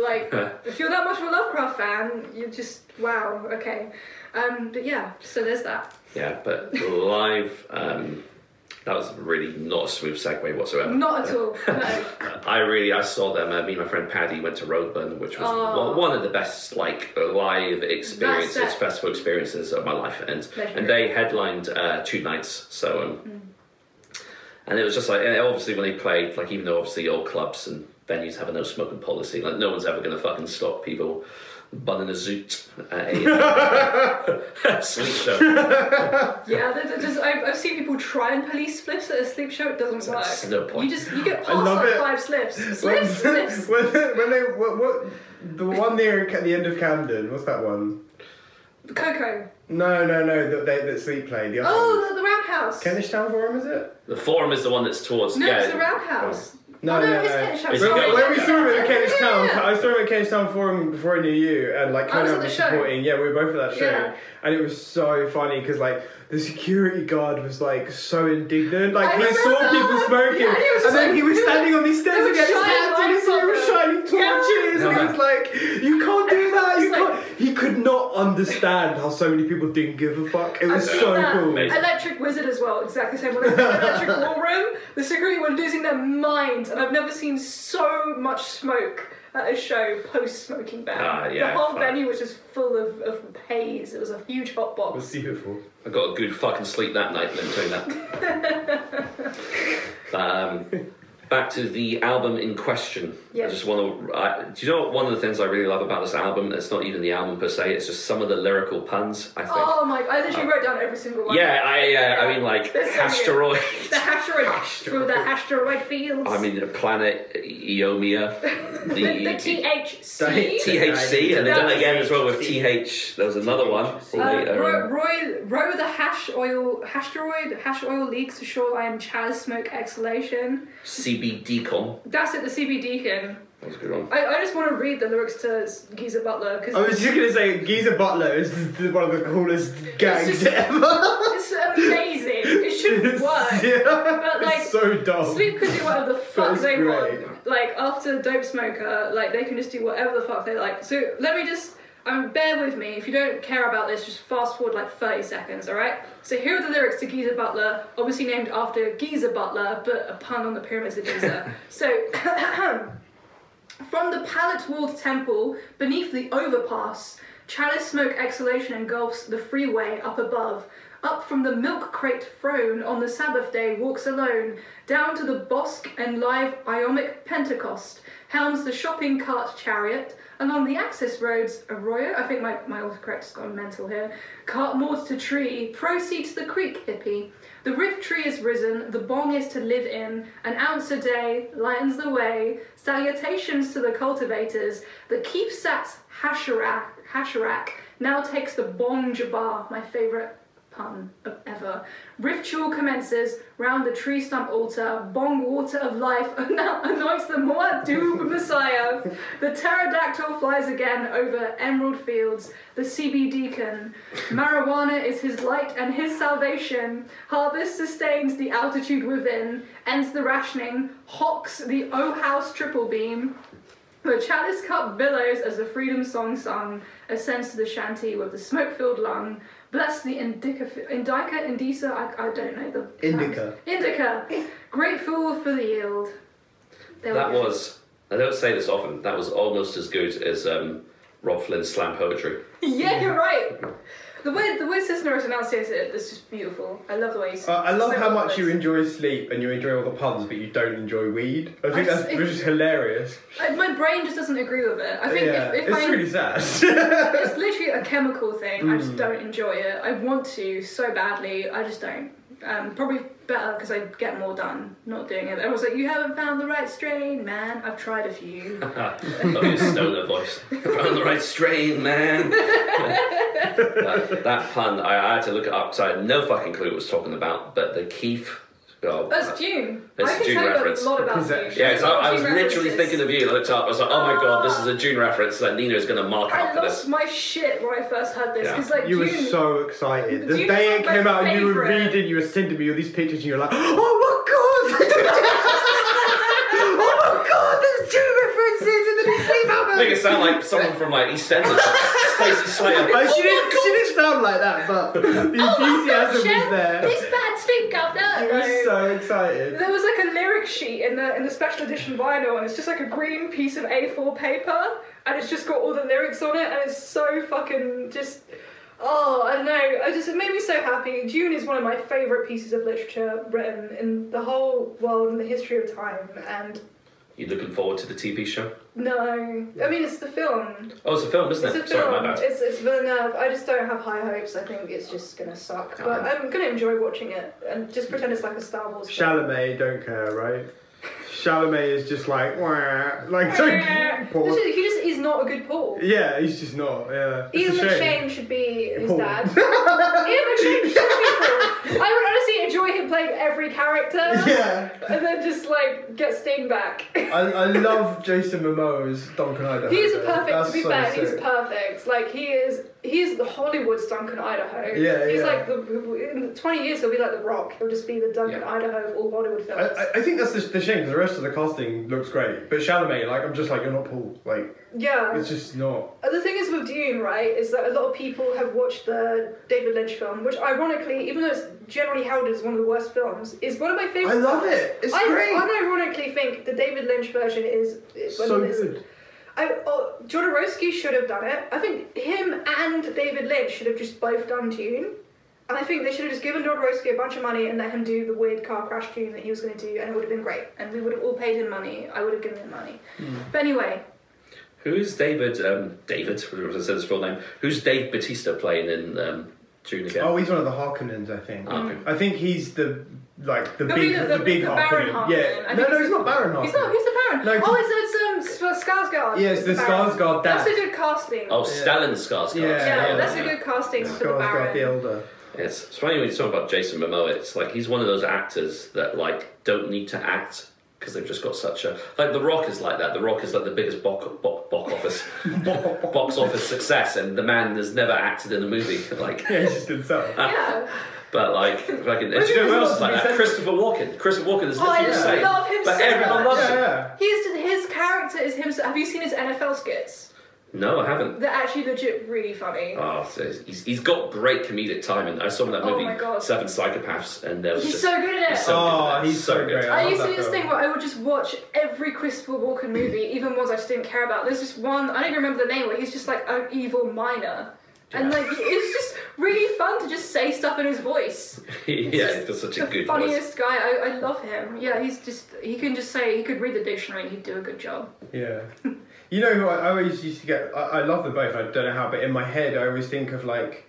Like, if you're that much of a Lovecraft fan, you just wow, okay. Um, but yeah, so there's that. Yeah, but live, um, that was really not a smooth segue whatsoever. Not at all. No. I really, I saw them. Uh, me and my friend Paddy went to Roadburn, which was Oh. one, of the best like live experiences, festival experiences of my life. And Legendary. and they headlined uh, two nights, so um, and it was just like and obviously when they played, like even though obviously all clubs and venues have a no smoking policy, like no one's ever going to fucking stop people bunning a zoot at a uh, sleep show. Yeah, there- there just, I've, I've seen people try and police spliffs at a sleep show. It doesn't work. That's no point. You just you get I past like it. five slips. when, Slips, slips. when, when they what, what the one near at the end of Camden, what's that one? Coco. No, no, no, that they that Sleep played. The other Oh, one. the, the roundhouse. Kentish Town Forum, is it? The forum is the one that's towards no, yeah. it's the roundhouse. Oh, no, no, it's no. Kentish House. It's When, Sorry. when we saw him at Kentish Yeah, Town, yeah. I saw him at Kentish Town Forum before I knew you, and like kind of Conan was show. supporting. Yeah, we were both at that show, Yeah. and it was so funny because like the security guard was like so indignant. Like I he saw remember. people smoking, Yeah, and he was then like- he was standing on these stairs There and was he had his hands in his ear on with them. shining torches, and he was like, "You can't do that. You can't." He could not understand how so many people didn't give a fuck. It was I've so that. cool. Amazing. Electric Wizard as well, exactly the same. When they were in the Electric Ballroom, the security were losing their minds, and I've never seen so much smoke at a show post smoking ban. Ah, yeah, the whole fuck. venue was just full of, of haze. It was a huge hot It was box. beautiful. I got a good fucking sleep that night, let me tell you that. um, back to the album in question. Yeah. I just want to. I, do you know what? One of the things I really love about this album? It's not even the album per se. It's just some of the lyrical puns. I think. Oh my! I literally wrote down every single one. yeah, I. Uh, I mean, like They're so asteroid. The asteroid through the asteroid fields. I mean, the planet Iommia. the, the THC. THC, and they've done again as well with TH. There was another one Uh, later. row, um, row, row the hash oil, asteroid, hash oil leaks to shoreline, chaz smoke exhalation. CBD.com. That's it, the CB Deacon. That was a good one. I, I just want to read the lyrics to Giza Butler because I was just gonna say, Geezer Butler is one of the coolest gangs just- ever. it's amazing. It shouldn't work. yeah, But, like, it's so dumb. Sleep can do whatever the fuck That's they great. want. Like after Dope Smoker, like they can just do whatever the fuck they like. So let me just, um, bear with me. If you don't care about this, just fast forward like 30 seconds, all right? So here are the lyrics to Giza Butler, obviously named after Geezer Butler, but a pun on the pyramids of Giza. so. From the pallet walled temple beneath the overpass, chalice smoke exhalation engulfs the freeway up above. Up from the milk crate throne on the Sabbath day walks alone, down to the bosque and live Iommic Pentecost, helms the shopping cart chariot, along the access roads, Arroyo, I think my, my autocorrect's gone mental here, cart moored to tree, proceed to the creek hippie. The rift tree is risen, the bong is to live in, an ounce a day lightens the way. Salutations to the cultivators. The Keefsatz Hasharak, Hasharak now takes the bong jabar, my favourite pun of ever. Ritual commences round the tree stump altar. Bong water of life anoints the Muad'Dib Messiah. The pterodactyl flies again over emerald fields. The CB deacon. Marijuana is his light and his salvation. Harvest sustains the altitude within. Ends the rationing. Hawks the O House triple beam. The chalice cup billows as the freedom song sung ascends to the shanty with the smoke-filled lung. Bless the indica, indica, indica. I, I don't know the Indica. Indica. Grateful for the yield. There That go. was. I don't say this often. That was almost as good as um, Robb Flynn's slam poetry. Yeah, you're right. The way the way Cisneros enunciates it is just beautiful. I love the way he's. Uh, I love so how much you enjoy sleep and you enjoy all the puns, but you don't enjoy weed. I think I that's see. which is hilarious. I, my brain just doesn't agree with it. I think yeah, if, if it's I really sad. it's literally a chemical thing. I just Mm. don't enjoy it. I want to so badly. I just don't. Um, probably better because I get more done not doing it. I was like, you haven't found the right strain, man. I've tried a few. Love your stoner voice. Found the right strain, man. that, that pun, I, I had to look it up because I had no fucking clue what it was talking about. But the Kief. Oh, That's uh, Dune. That's I a can Dune tell reference. you a lot about Dune. that- yeah, because I, I was Dune literally references. thinking of you. I looked up. I was like, oh my god, this is a ah! Dune reference that is going to mark out I for lost this. my shit when I first heard this Yeah. because like you were Dune. so excited. The Dune day it my came out, and you were favourite. reading, you were sending me all these pictures, and you were like, "Oh my god! oh my god! There's two references in the new sleep album." Make it sound like someone from like EastEnders, Stacey Slater. Like, she, Oh didn't, she didn't sound like that, but the oh enthusiasm was there. This sleep governor. You were so excited. There was like a lyric sheet in the in the special edition vinyl, and it's just like a green piece of A4 paper, and it's just got all the lyrics on it, and it's so fucking just. Oh, I don't know. I just it made me so happy. Dune is one of my favorite pieces of literature written in the whole world in the history of time. And You looking forward to the TV show? no, I mean it's the film. Oh, it's a film, isn't It's it? a Sorry, film. my bad. It's it's Villeneuve. I just don't have high hopes. I think it's just gonna suck. But. I'm gonna enjoy watching it and just pretend it's like a Star Wars. film. Chalamet don't care, right? Chalamet is just like, Wah. like, don't. Paul. Is- He just is not a good Paul. Yeah, he's just not. Yeah, it's Ian shame. McShane should be his Paul. dad. Ian McShane should be Paul. I would honestly enjoy him playing every character. Yeah. And then just like get Sting back. I, I love Jason Momoa as Duncan Idaho. He's perfect. That's to be so fair, he's perfect. Like he is. He's the Hollywood's Duncan Idaho. Yeah, He's yeah. like the. In 20 years, he'll be like the Rock. He'll just be the Duncan Yeah. Idaho of all Hollywood films. I, I- think that's the, the shame because the rest of the casting looks great, but Chalamet, like, I'm just like, you're not Paul. Like, yeah. it's just not. Uh, The thing is with Dune, right, is that a lot of people have watched the David Lynch film, which ironically, even though it's generally held as one of the worst films, is one of my favorite. I love it. It's great. I great. unironically think the David Lynch version is, is So good. I, oh, Jodorowsky should have done it. I think him and David Lynch should have just both done Dune. And I think they should have just given Jodorowsky a bunch of money and let him do the weird car crash tune that he was going to do, and it would have been great. And we would have all paid him money. I would have given him money. Hmm. But anyway, Who is David? Um, David, whatever says his full name. Who's Dave Bautista playing in um, Dune again? Oh, he's one of the Harkonnens, I think. Okay. I think he's the like the He'll big be the- the, the- big the Baron Harkonnen. Harkonnen. Yeah. think No, no, he's he's not Baron Harkonnen. He's not. Who's the Baron? No, oh, it's it's um S- Skarsgård. Yeah, it's the Baron. Skarsgård dad. That's a good casting. Oh, Yeah. Stellan Skarsgård. Yeah, yeah, yeah, that's a good casting for the Skarsgård Baron. the elder. It's, it's funny when you talk about Jason Momoa. It's like he's one of those actors that like don't need to act because they've just got such a like The Rock is like that. The Rock is like the biggest box box, box office box office success, and the man has never acted in a movie. Like, Yeah, he's just himself. Uh, yeah. But like, fucking, and But do you know who else is like that? Christopher Walken. Christopher Walken is Oh, I literally the same, love him but so everyone much. loves him. Yeah. He's his character is him. Have you seen his NFL skits? No, I haven't. They're actually legit really funny. Oh, so he's, he's got great comedic timing. I saw him in that Oh movie, my God. Seven Psychopaths, and there was He's just so good at it. he's so Oh, good at it. he's so great. good. I I love used to that do this film. thing where I would just watch every Christopher Walken movie, even ones I just didn't care about. There's just one, I don't even remember the name, where he's just like an evil miner. And like, it's just really fun to just say stuff in his voice. yeah, he's got such a the good voice. funniest guy. I, I love him. Yeah, he's just, he can just say, he could read the dictionary and he'd do a good job. Yeah. You know who I, I always used to get? I, I love them both. I don't know how, but in my head, I always think of like.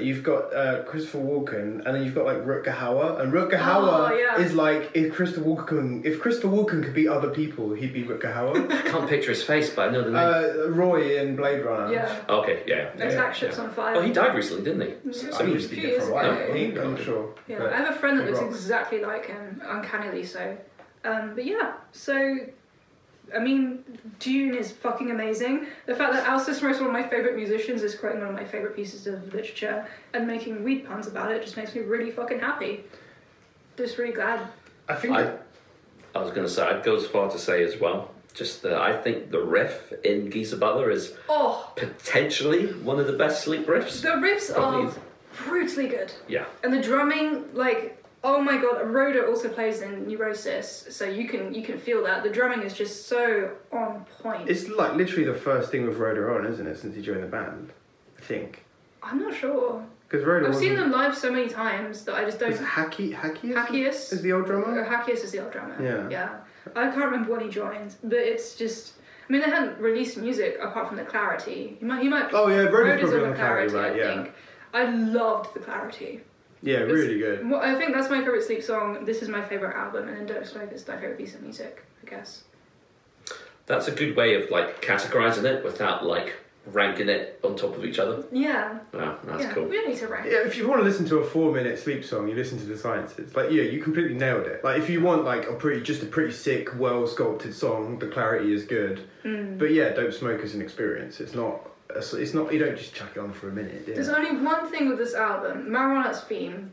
You've got uh, Christopher Walken, and then you've got like Rutger Hauer, and Rutger Hauer Oh, yeah. is like if Christopher Walken, if Christopher Walken could be other people, he'd be Rutger Hauer. I can't picture his face, but I know the name. uh, Roy in Blade Runner. Yeah. okay, yeah. Yeah, Attack ships yeah. on fire. Oh, he died recently, didn't he? Mhm. I mean, he's been Few dead for a while. years I think. ago. I'm not sure. Yeah, but I have a friend that looks rocks. exactly like him, uncannily so. Um, but yeah, so I mean, Dune is fucking amazing. The fact that Al Cisneros, one of my favorite musicians, is quoting one of my favorite pieces of literature and making weed puns about it just makes me really fucking happy. Just really glad. I think. I, that- I was going to say, I'd go as far to say as well, just that I think the riff in Giza Butler is Oh, potentially one of the best sleep riffs. the riffs Probably are brutally good. Yeah. And the drumming, like, oh my god, Roeder also plays in Neurosis, so you can you can feel that. The drumming is just so on point. It's like literally the first thing with Roeder on, isn't it? Since he joined the band, I think. I'm not sure. Because Roeder I've seen them live so many times that I just don't. Is Hacky Hakius? Hakius. is the old Uh, drummer. Hakius is the old drummer. Yeah. Yeah. I can't remember when he joined, but it's just. I mean, they hadn't released music apart from the Clarity. He might. He might. Oh yeah, Roeder's Roeder's probably on the the Clarity, right? I Yeah, think. I loved the Clarity. Yeah, It's- really good. Well, I think that's my favorite sleep song. This is my favorite album, and then Don't Smoke is my favorite piece of music. I guess. That's a good way of like categorizing it without like ranking it on top of each other. Yeah. Wow, that's yeah. cool. We don't need to rank. Yeah, if you want to listen to a four-minute sleep song, you listen to the Sciences. Like, yeah, you completely nailed it. Like, if you want like a pretty, just a pretty sick, well-sculpted song, the clarity is good. Mm. But yeah, Dope Smoke is an experience. It's not. It's not. You don't just chuck it on for a minute. There's only one thing with this album, Marijuana's theme.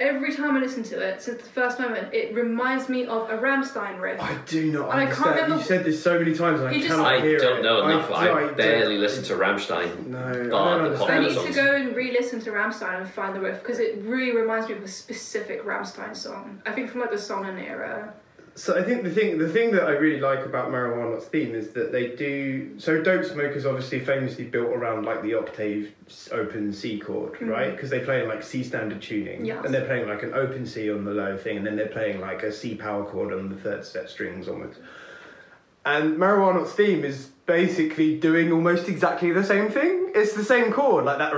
Every time I listen to it, since the first moment, it reminds me of a Rammstein riff. I do not And I can't remember- You've said this so many times, and I You just- cannot I hear don't it. know enough. I, don't- barely listen to Rammstein. No, I don't the I popular need understand. to songs. go and re-listen to Rammstein and find the riff because it really reminds me of a specific Rammstein song. I think from like the Sonnen era. So I think the thing the thing that I really like about Marijuana's theme is that they do so Dope Smoke is obviously famously built around like the octave open C chord, Mhm. right? Because they play in like C standard tuning, Yes. and they're playing like an open C on the low thing, and then they're playing like a C power chord on the third set strings almost. And Marijuana's theme is basically doing almost exactly the same thing. It's the same chord, like that.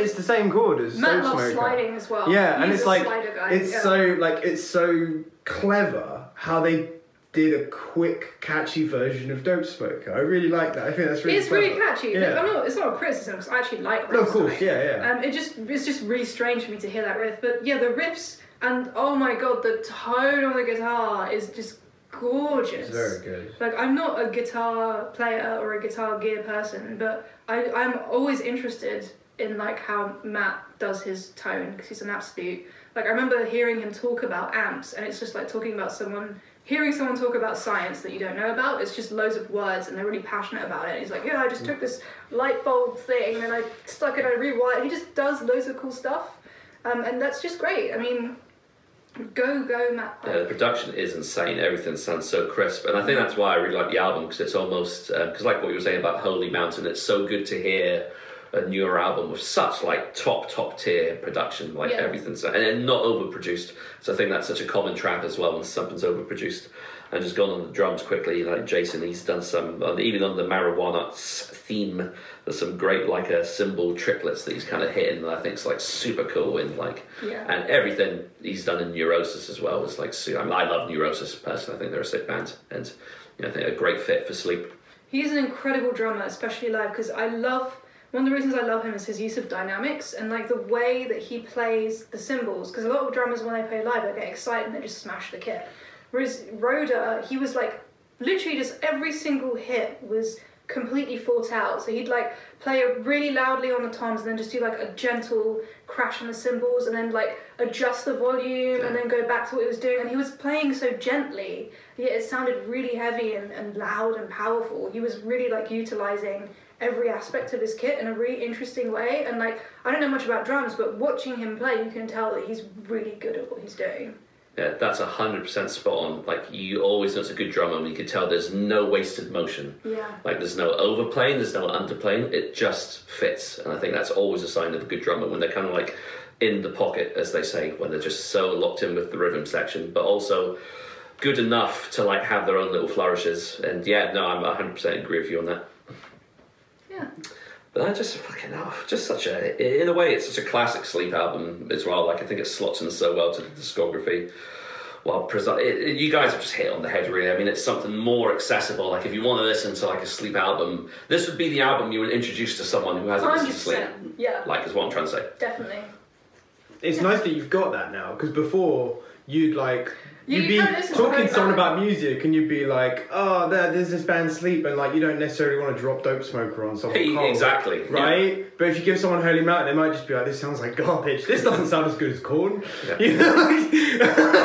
It's the same chord as Matt Dope loves Smoker. sliding as well. Yeah, and it's a like slider guy. it's yeah. so like it's so clever how they did a quick, catchy version of Dope Smoker. I really like that. I think that's really It's clever. really catchy. Yeah. I'm not, it's not a criticism because I actually like Rammstein. No, of course, yeah, yeah. Um, it just it's just really strange for me to hear that riff, but yeah, the riffs and oh my god, the tone on the guitar is just gorgeous. it's very good. Like I'm not a guitar player or a guitar gear person, but I I'm always interested in like how Matt does his tone because he's an absolute. Like I remember hearing him talk about amps, and it's just like talking about someone. Hearing someone talk about science that you don't know about, it's just loads of words and they're really passionate about it. He's like, Yeah, I just took this light bulb thing and I stuck it, I rewired. He just does loads of cool stuff. Um, and that's just great. I mean, go, go, Matt. Yeah, the production is insane. Everything sounds so crisp, and I think that's why I really like the album because it's almost because, like what you were saying about Holy Mountain, it's so good to hear a newer album with such like top top tier production, like Yeah. everything's and then not overproduced. So I think that's such a common trap as well when something's overproduced. And just gone on the drums quickly, like Jason, he's done some, even on the marijuana theme. There's some great like uh, cymbal triplets that he's kind of hitting that I think is like super cool and like Yeah. and everything he's done in Neurosis as well is like. I, mean, I love Neurosis personally. I think they're a sick band, and you know, I think a great fit for sleep. He's an incredible drummer, especially live, because I love. One of the reasons I love him is his use of dynamics and like the way that he plays the cymbals. Because a lot of drummers, when they play live, they get excited and they just smash the kit. Whereas Roeder, he was like literally just every single hit was completely thought out. So he'd like play really loudly on the toms and then just do like a gentle crash on the cymbals and then like adjust the volume and then go back to what he was doing. And he was playing so gently, yet it sounded really heavy and, and loud and powerful. He was really like utilizing every aspect of his kit in a really interesting way. And like, I don't know much about drums, but watching him play, you can tell that he's really good at what he's doing. Yeah, that's hundred percent spot on. Like you always know it's a good drummer when you can tell there's no wasted motion. Yeah. Like there's no overplaying, there's no underplaying. It just fits, and I think that's always a sign of a good drummer when they're kind of like in the pocket, as they say, when they're just so locked in with the rhythm section, but also good enough to like have their own little flourishes. And yeah, no, I'm hundred percent agree with you on that. Yeah. But I just fucking know, just such a in a way, it's such a classic sleep album as well. Like I think it slots in so well to the discography. Well, presi- it, it- you guys have just hit on the head, really. I mean, it's something more accessible. Like if you want to listen to like a sleep album, this would be the album you would introduce to someone who hasn't listened to sleep. Yeah. Like is what I'm trying to say. Definitely. It's nice that you've got that now because before you'd like Yeah, you'd you be can't listen to talking to someone about music and you'd be like, oh, there, there's this band Sleep, and like you don't necessarily want to drop Dope Smoker on someone. Hey, cold, exactly, yeah. Right, but if you give someone Holy Mountain, they might just be like, this sounds like garbage. This doesn't sound as good as Korn. Yeah. You know, like-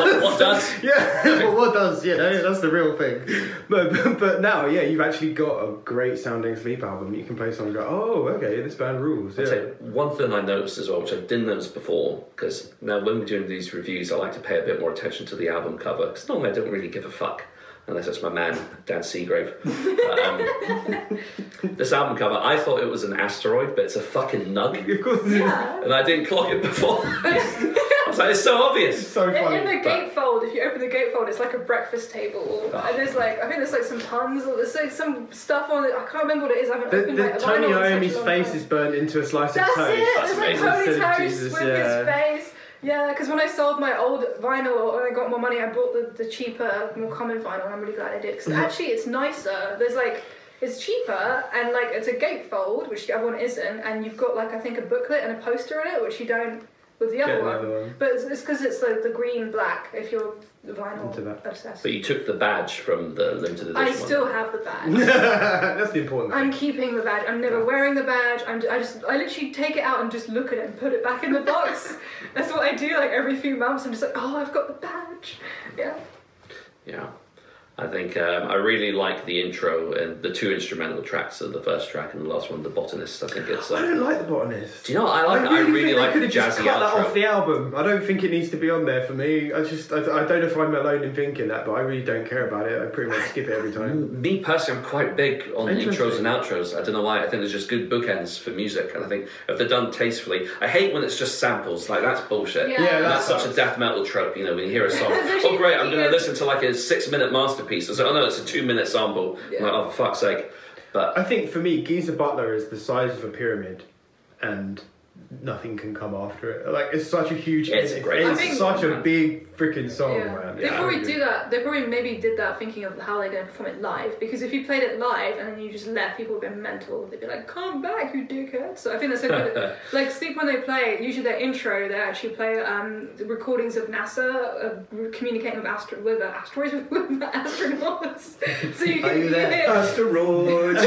What, what does? Yeah, well, what does? Yeah, that- that's the real thing. But, but but now, yeah, you've actually got a great sounding Sleep album. You can play song and go, oh, okay, this band rules. I'll Yeah. tell you, one thing I noticed as well, which I didn't notice before, because now when we're doing these reviews, I like to pay a bit more attention to the album cover, because normally I don't really give a fuck unless it's my man Dan Seagrave. Um, this album cover, I thought it was an asteroid, but it's a fucking nug, Of course, Yeah. and I didn't clock it before. I was like, it's so it's obvious. so In, in funny. the gatefold, if you open the gatefold, it's like a breakfast table, Oh. and there's like I think there's like some puns or there's like some stuff on it. I can't remember what it is. I haven't The, opened the like, a Tony Iommi's such a long face time. is burnt into a slice That's of toast. it. That's There's like amazing. Tony Instead of Toast Jesus, with yeah. his face. Yeah, because when I sold my old vinyl or when I got more money, I bought the, the cheaper, more common vinyl, and I'm really glad I did. Because Mm-hmm. actually, it's nicer. There's like, it's cheaper, and like, it's a gatefold, which the other one isn't, and you've got like, I think, a booklet and a poster in it, which you don't with the other another one. one. But it's because it's, the, the green black if you're the vinyl Into that. obsessed. But you took the badge from the limited edition I one. still have the badge. That's the important I'm thing. keeping the badge. I'm never wearing the badge. I'm, I just, I literally take it out and just look at it and put it back in the box. That's what I do. Like every few months, I'm just like, oh, I've got the badge. Yeah. Yeah. I think um, I really like the intro and the two instrumental tracks of the first track and the last one, The Botanist. I think it's. I Uh, don't like the botanist. do you know what I like? I really, think like they the could have just jazzy cut that off the album. I don't think it needs to be on there for me. I just, I, I don't know if I'm alone in thinking that, but I really don't care about it. I pretty much skip it every time. Me personally, I'm quite big on Interesting. intros and outros. I don't know why. I think there's just good bookends for music, and I think if they're done tastefully, I hate when it's just samples. Like that's bullshit. Yeah. Yeah, that's that's such a death metal trope. You know, when you hear a song, oh great, I'm going to listen to like a six-minute masterpiece. I say, oh no, it's a two-minute sample. I'm Yeah. like, oh for fuck's sake. But I think for me, Giza Butler is the size of a pyramid, and nothing can come after it. Like it's such a huge. It's a great It's think- such a big freaking song, yeah. man. They It's probably do that. They probably maybe did that thinking of how they're going to perform it live. Because if you played it live and then you just left, people would be mental. They'd be like, "Come back, you dickhead!" So I think that's a good. like Sleep when they play, usually their intro, they actually play um, the recordings of NASA uh, communicating with astro with uh, asteroids with, with astronauts. so you Are can you there? hear Asteroids.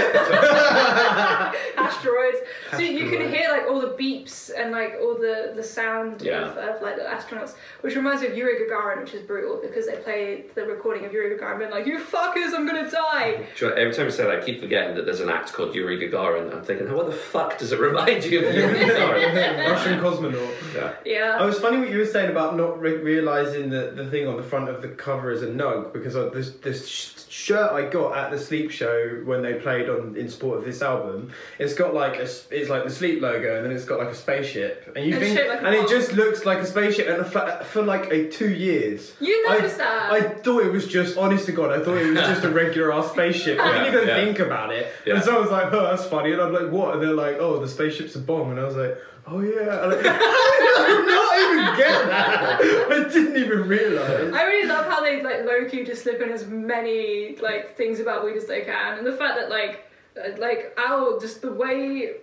asteroids. So you can hear like all the beeps and like all the the sound Yeah. of, of like the astronauts, which reminds me of Yuri Gagarin, which is brutal because they play the recording of Yuri Gagarin being like, "You fuckers, I'm gonna die." do every time I say that, I keep forgetting that there's an act called Yuri Gagarin. I'm thinking, how what the fuck does it remind you of Yuri Gagarin? Russian cosmonaut. yeah. Yeah. Oh, it's funny what you were saying about not re- realizing that the thing on the front of the cover is a nug because uh, this this sh- shirt I got at the Sleep show when they played on in support of this album, it's got like a, it's like the Sleep logo and then it's got like a spaceship and you And think like a and it just looks like a spaceship and for, for like a two years. You I- noticed that? I thought it was just, honest to God, I thought it was just a regular ass spaceship. I didn't even yeah. think about it. Yeah. And I was like, oh, that's funny. And I'm like, what? And they're like, oh, the spaceship's a bomb. And I was like, oh, yeah. And I, I did not even get that. I didn't even realise. I really love how they like low key just slip in as many like things about weed as they can, and the fact that like uh, like Al just the way.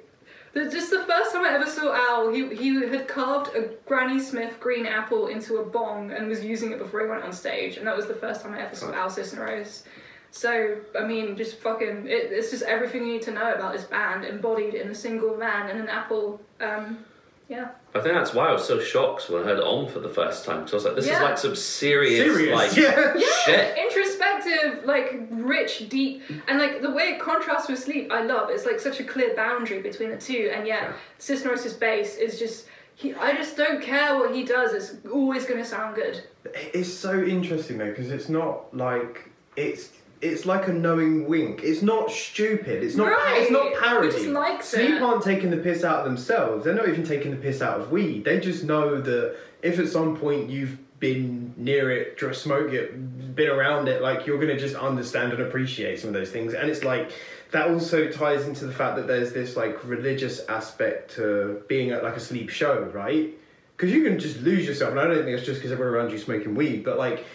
The, just the first time I ever saw Al, he, he had carved a Granny Smith green apple into a bong and was using it before he went on stage, and that was the first time I ever saw Al Cisneros. So, I mean, just fucking, it, it's just everything you need to know about this band embodied in a single man and an apple. Um, yeah. I think that's why I was so shocked when I heard it On for the first time. Because I was like, this Yeah. is like some serious, Serious. like, yeah. shit. introspective, like rich, deep, and like the way it contrasts with sleep, I love. It's like such a clear boundary between the two, and yet Yeah. Cisneros' bass is just. He, I just don't care what he does. It's always going to sound good. It's so interesting though because it's not like it's it's like a knowing wink. It's not stupid. It's not. It's not Right. parody. Just likes Sleep aren't taking the piss out of themselves. They're not even taking the piss out of weed. They just know that if at some point you've been near it, dr- smoked it, been around it, like you're gonna just understand and appreciate some of those things. And it's like that also ties into the fact that there's this like religious aspect to being at like a sleep show, right? Because you can just lose yourself, and I don't think it's just because everyone around you smoking weed, but like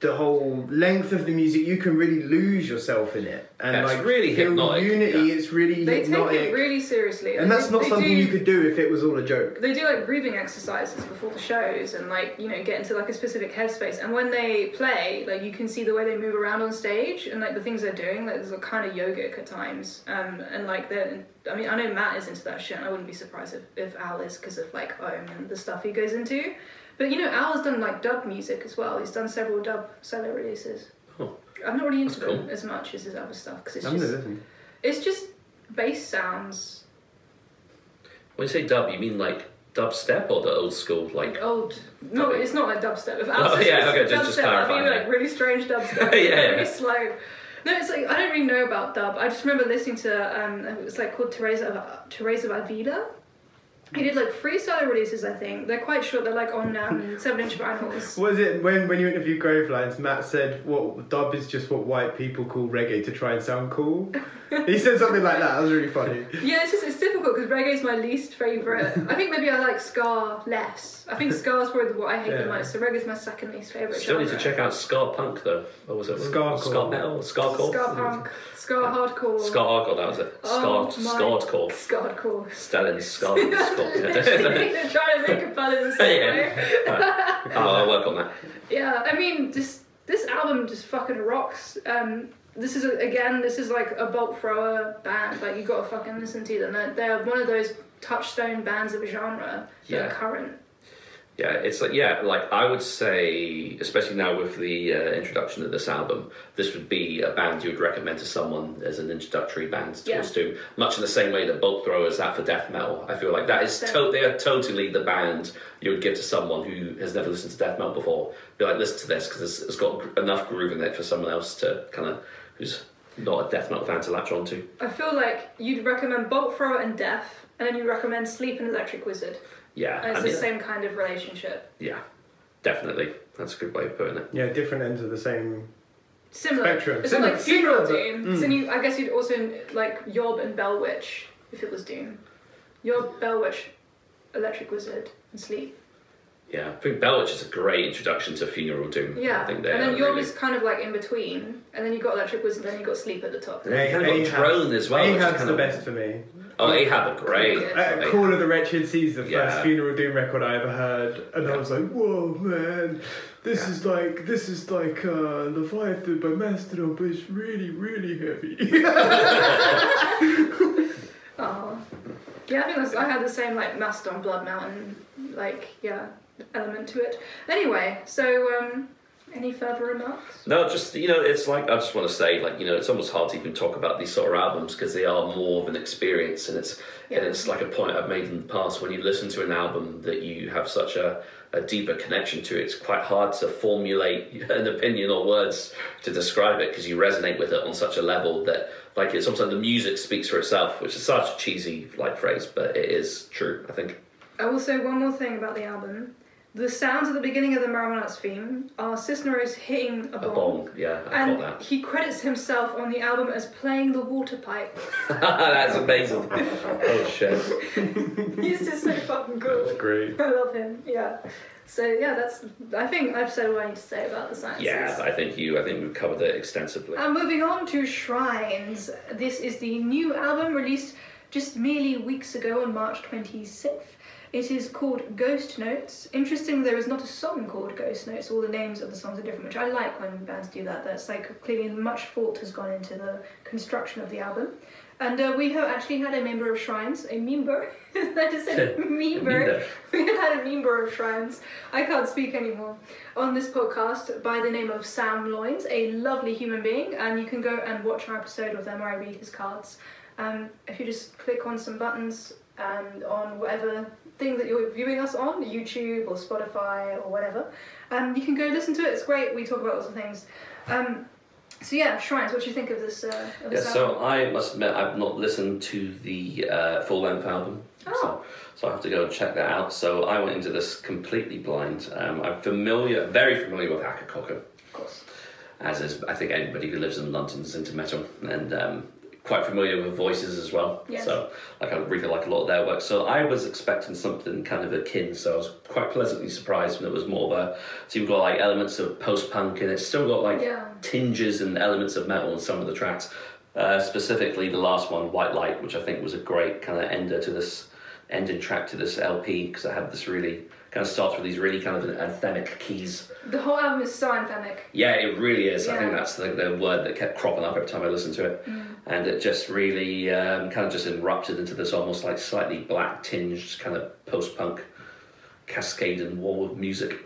the whole length of the music, you can really lose yourself in it, and Yeah, it's like really feel hypnotic, Unity, yeah. it's really They hypnotic, take it really seriously, and They- that's not they something do- you could do if it was all a joke. They do like breathing exercises before the shows, and like you know get into like a specific headspace. And when they play, like you can see the way they move around on stage, and like the things they're doing. Like there's a kind of yogic at times, um, and like they're. I mean, I know Matt is into that shit, and I wouldn't be surprised if, if Al is because of like Ohm and the stuff he goes into. But you know, Al has done like dub music as well. He's done several dub solo releases. Oh, I'm not really into that's them as much as his other stuff because it's I'm just it's just bass sounds. when you say dub, you mean like dubstep or the old school like? Old. No, it's not like dubstep. If Oh, Alice yeah, okay, just- just dubstep, I mean like really strange dubstep. Yeah, yeah. Really slow. No, it's like I don't really know about dub. I just remember listening to um, it was like called Teresa of Teresa of Avila. He did like freestyle releases, I think. They're quite short. They're like on um, seven inch vinyls. Was it when when you interviewed Gravelines? Matt said what dub is just what white people call reggae to try and sound cool. he said something like that. That was really funny. Yeah, it's just it's difficult because reggae's my least favorite. I think maybe I like ska less. I think ska's probably what I hate Yeah. the most. So reggae's my second least favorite. Still need to check out ska punk though. Or was it Ska ska metal? Ska core? ska punk, ska hardcore, Ska hardcore. That was it. Ska Oh, my- skardcore. ska hardcore. Stalin ska They're trying to make a fun of the same way. yeah. Oh, I'll work on that. Yeah, I mean, this this album just fucking rocks. Um, this is a, again, this is like a bolt thrower band. Like you gotta fucking listen to them. They're, they're one of those touchstone bands of a genre that are current. Yeah, it's like yeah, like I would say, especially now with the uh, introduction of this album, this would be a band you would recommend to someone as an introductory band towards Yeah. doom. Much in the same way that Bolt Thrower is that for death metal. I feel like that is to- they are totally the band you would give to someone who has never listened to death metal before. Be like, listen to this because it's, it's got enough groove in it for someone else to kind of who's not a death metal fan to latch onto. I feel like you'd recommend Bolt Thrower and Death, and then you recommend Sleep and Electric Wizard. Yeah, And it's I the mean, same kind of relationship. yeah, definitely. That's a good way of putting it. Yeah, different ends of the same. Similar. Spectrum. It's not like Similar- Funeral similar, Doom. but- So mm. you, I guess you'd also like Yob and Bell Witch if it was Doom. Yob, Bell Witch, Electric Wizard, and Sleep. Yeah, I think Bell Witch is a great introduction to Funeral Doom. Yeah, I think they and then Yob really- is kind of like in between, and then you got Electric Wizard, and then you got Sleep at the top. Yeah, you kinda got Drone as well, which is Ahab's kind the of- best for me. Oh, Ahab are great. Yeah. Uh, Call of the Wretched Seas, the Yeah. first Funeral Doom record I ever heard, and I was like, "Whoa, man, this is like this is like uh, Leviathan by Mastodon, but it's really, really heavy." Oh, yeah, I think that's, I had the same like Mastodon Blood Mountain, like yeah, element to it. Anyway, so um, any further remarks? No, just you know, it's like I just want to say, like you know, it's almost hard to even talk about these sort of albums because they are more of an experience, and it's Yeah. and it's like a point I've made in the past. When you listen to an album that you have such a, a deeper connection to, it's quite hard to formulate an opinion or words to describe it because you resonate with it on such a level that like it's almost like the music speaks for itself, which is such a cheesy like phrase, but it is true. I think. I will say one more thing about the album. The sounds at the beginning of the Marijuana's theme are Cisneros hitting a A bong. bong, yeah, I And got that. he credits himself on the album as playing the water pipe. That's amazing. oh shit. He's just so fucking cool. That's great. I love him. Yeah. So yeah, that's. I think I've said what I need to say about the sciences. Yeah, I think you. I think we've covered it extensively. And moving on to Shrines. This is the new album released just merely weeks ago on March 26th. It is called Ghost Notes. Interesting, there is not a song called Ghost Notes. All the names of the songs are different, which I like when bands do that. That's like clearly much thought has gone into the construction of the album. And uh, we have actually had a member of Shrines, a member. that is said member. We have had a member of Shrines. I can't speak anymore. On this podcast by the name of Sam Loynes, a lovely human being, and you can go and watch our episode with them where I read his cards. Um, if you just click on some buttons and on whatever thing that you're viewing us on, YouTube or Spotify or whatever, um, you can go listen to it. It's great. We talk about lots of things. Um, so yeah, Shrines. What do you think of this? Uh, of Yeah, this so album? I must admit I've not listened to the uh, full length album. Oh. So, so I have to go and check that out. So I went into this completely blind. Um, I'm familiar, very familiar with Akercocke, of course. as is I think anybody who lives in London is into metal, and um, quite familiar with voices as well. Yes. So like I really like a lot of their work. So I was expecting something kind of akin. So I was quite pleasantly surprised when it was more of a. So you've got like elements of post punk, and it's still got like Yeah. tinges and elements of metal in some of the tracks. Uh, specifically, the last one, White Light, which I think was a great kind of ender to this ending track to this LP because I had this really kind of starts with these really kind of anthemic keys. The whole album is so anthemic. Yeah, it really is. I think that's the, the word that kept cropping up every time I listened to it, and it just really um, kind of just erupted into this almost like slightly black tinged kind of post punk cascade and wall of music.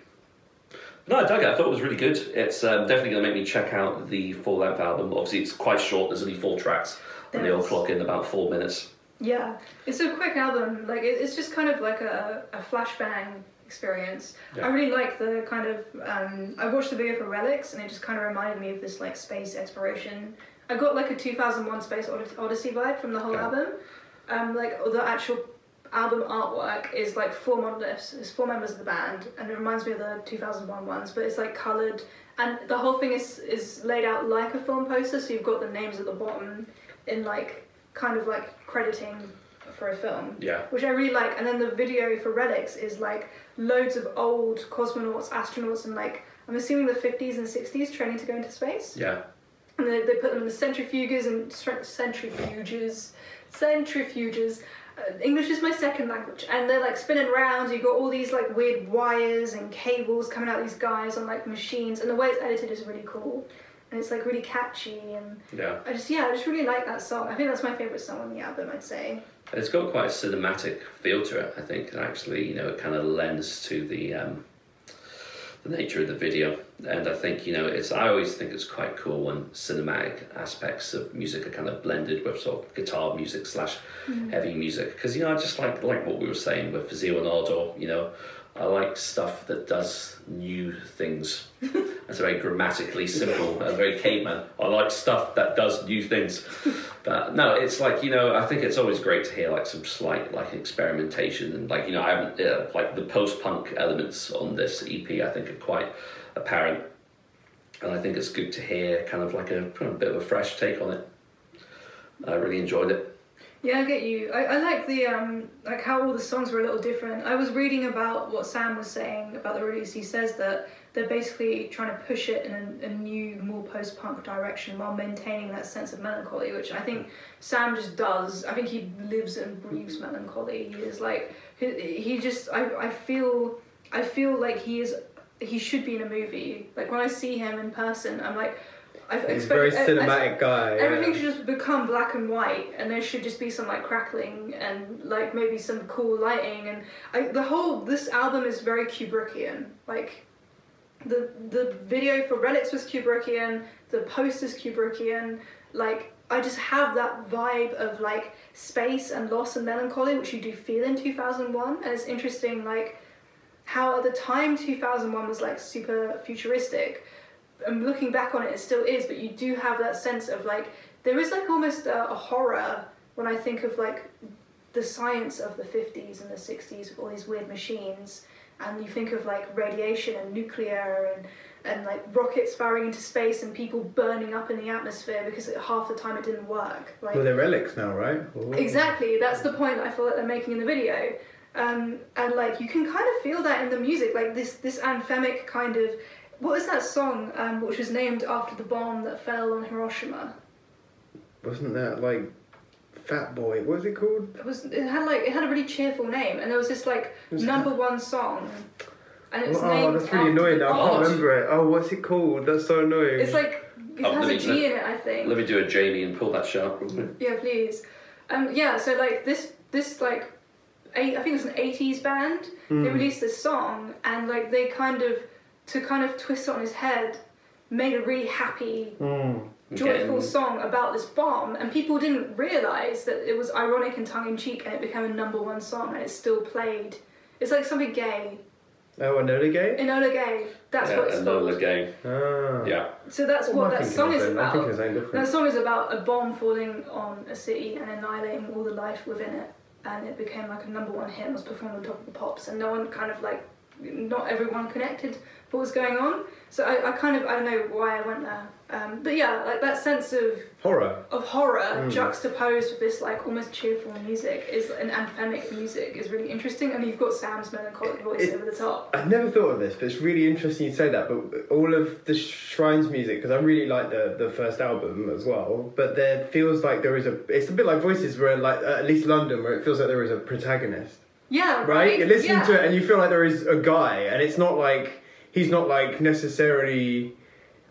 No, I dug it. I thought it was really good. It's um, definitely going to make me check out the full length album. Obviously, it's quite short. There's only four tracks, and they all clock in about four minutes. Yeah, it's a quick album. Like it's just kind of like a, a flashbang experience. Yeah. I really like the kind of. Um, I watched the video for Relics, and it just kind of reminded me of this like space exploration. I got like a 2001 Space Odyssey vibe from the whole Yeah. album. Um, like the actual album artwork is like four monoliths. There's four members of the band, and it reminds me of the 2001 ones. But it's like coloured, and the whole thing is is laid out like a film poster. So you've got the names at the bottom in like kind of like crediting for a film Yeah. which I really like. And then the video for Relics is like loads of old cosmonauts, astronauts, and like I'm assuming the 50s and 60s training to go into space. Yeah. And they, they put them in the centrifuges and centrifuges, centrifuges. Uh, English is my second language, and they're like spinning around. You've got all these like weird wires and cables coming out of these guys on like machines, and the way it's edited is really cool, and it's like really catchy. And Yeah. I just yeah, I just really like that song. I think that's my favorite song on the album. I'd say. It's got quite a cinematic feel to it, I think, and actually, you know, it kind of lends to the um, the nature of the video. And I think, you know, it's I always think it's quite cool when cinematic aspects of music are kind of blended with sort of guitar music slash heavy music. Because you know, I just like like what we were saying with Zeal and Ardor. You know, I like stuff that does new things. That's very grammatically simple, uh, very caveman. I like stuff that does new things. But no, it's like you know, I think it's always great to hear like some slight like experimentation and like you know, I haven't uh, like the post punk elements on this EP. I think are quite apparent, and I think it's good to hear kind of like a, kind of a bit of a fresh take on it. I really enjoyed it. Yeah, I get you. I, I like the um like how all the songs were a little different. I was reading about what Sam was saying about the release. He says that they're basically trying to push it in a, a new, more post-punk direction while maintaining that sense of melancholy, which I think Sam just does. I think he lives and breathes melancholy. He is like he, he just I, I feel I feel like he is he should be in a movie. Like when I see him in person, I'm like I He's expect very uh, I- I- cinematic guy. Everything yeah. should just become black and white, and there should just be some like crackling and like maybe some cool lighting. And I, the whole this album is very Kubrickian. Like the the video for Relics was Kubrickian, the posters Kubrickian. Like I just have that vibe of like space and loss and melancholy, which you do feel in two thousand one. And it's interesting, like how at the time two thousand one was like super futuristic and looking back on it, it still is, but you do have that sense of like there is like almost a, a horror when I think of like the science of the 50s and the 60s with all these weird machines, and you think of like radiation and nuclear and and like rockets firing into space and people burning up in the atmosphere because half the time it didn't work. Like Well, they're relics now, right? Ooh. Exactly, that's the point that I feel like they're making in the video. Um, and like you can kind of feel that in the music, like this this anthemic kind of what is that song um, which was named after the bomb that fell on Hiroshima? Wasn't that like Fat Boy? What was it called? It was it had like it had a really cheerful name and there was this like Was it- number one song and it was oh, named that's really annoying. the I can't remember it. Oh, what's it called? That's so annoying. It's like it Oh, has let a me- in it, I think. Let me do a Jamie and pull that shot. Yeah, please. Um, yeah, so like this, this like, eight, I think it was an '80s band. They Mm. released this song, and like they kind of, to kind of twist it on his head, made a really happy, Mm. joyful Getting- song about this bomb, and people didn't realize that it was ironic and tongue in cheek, and it became a number one song, and it's still played. It's like something gay. Oh, Enola Gay? Enola Gay. That's yeah, what it's Enola called. Gay. Ah. Yeah. So that's What what that song is then? I about. think it's That song is about a bomb falling on a city and annihilating all the life within it, and it became like a number one hit. and Was performed on top of the pops, and no one kind of like, not everyone connected what was going on. So I, I kind of I don't know why I went there, um, but yeah, like that sense of Horror. of horror Mm. juxtaposed with this like almost cheerful music is an anthemic music is really interesting, and you've got Sam's melancholic voice It- over the top. I've never thought of this, but it's really interesting you say that. But all of the Shrines music, because I really like the the first album as well. But there feels like there is a. It's a bit like Voices, where like at least London, where it feels like there is a protagonist, Yeah, right? right. You listen yeah. to it and you feel like there is a guy, and it's not like he's not like necessarily.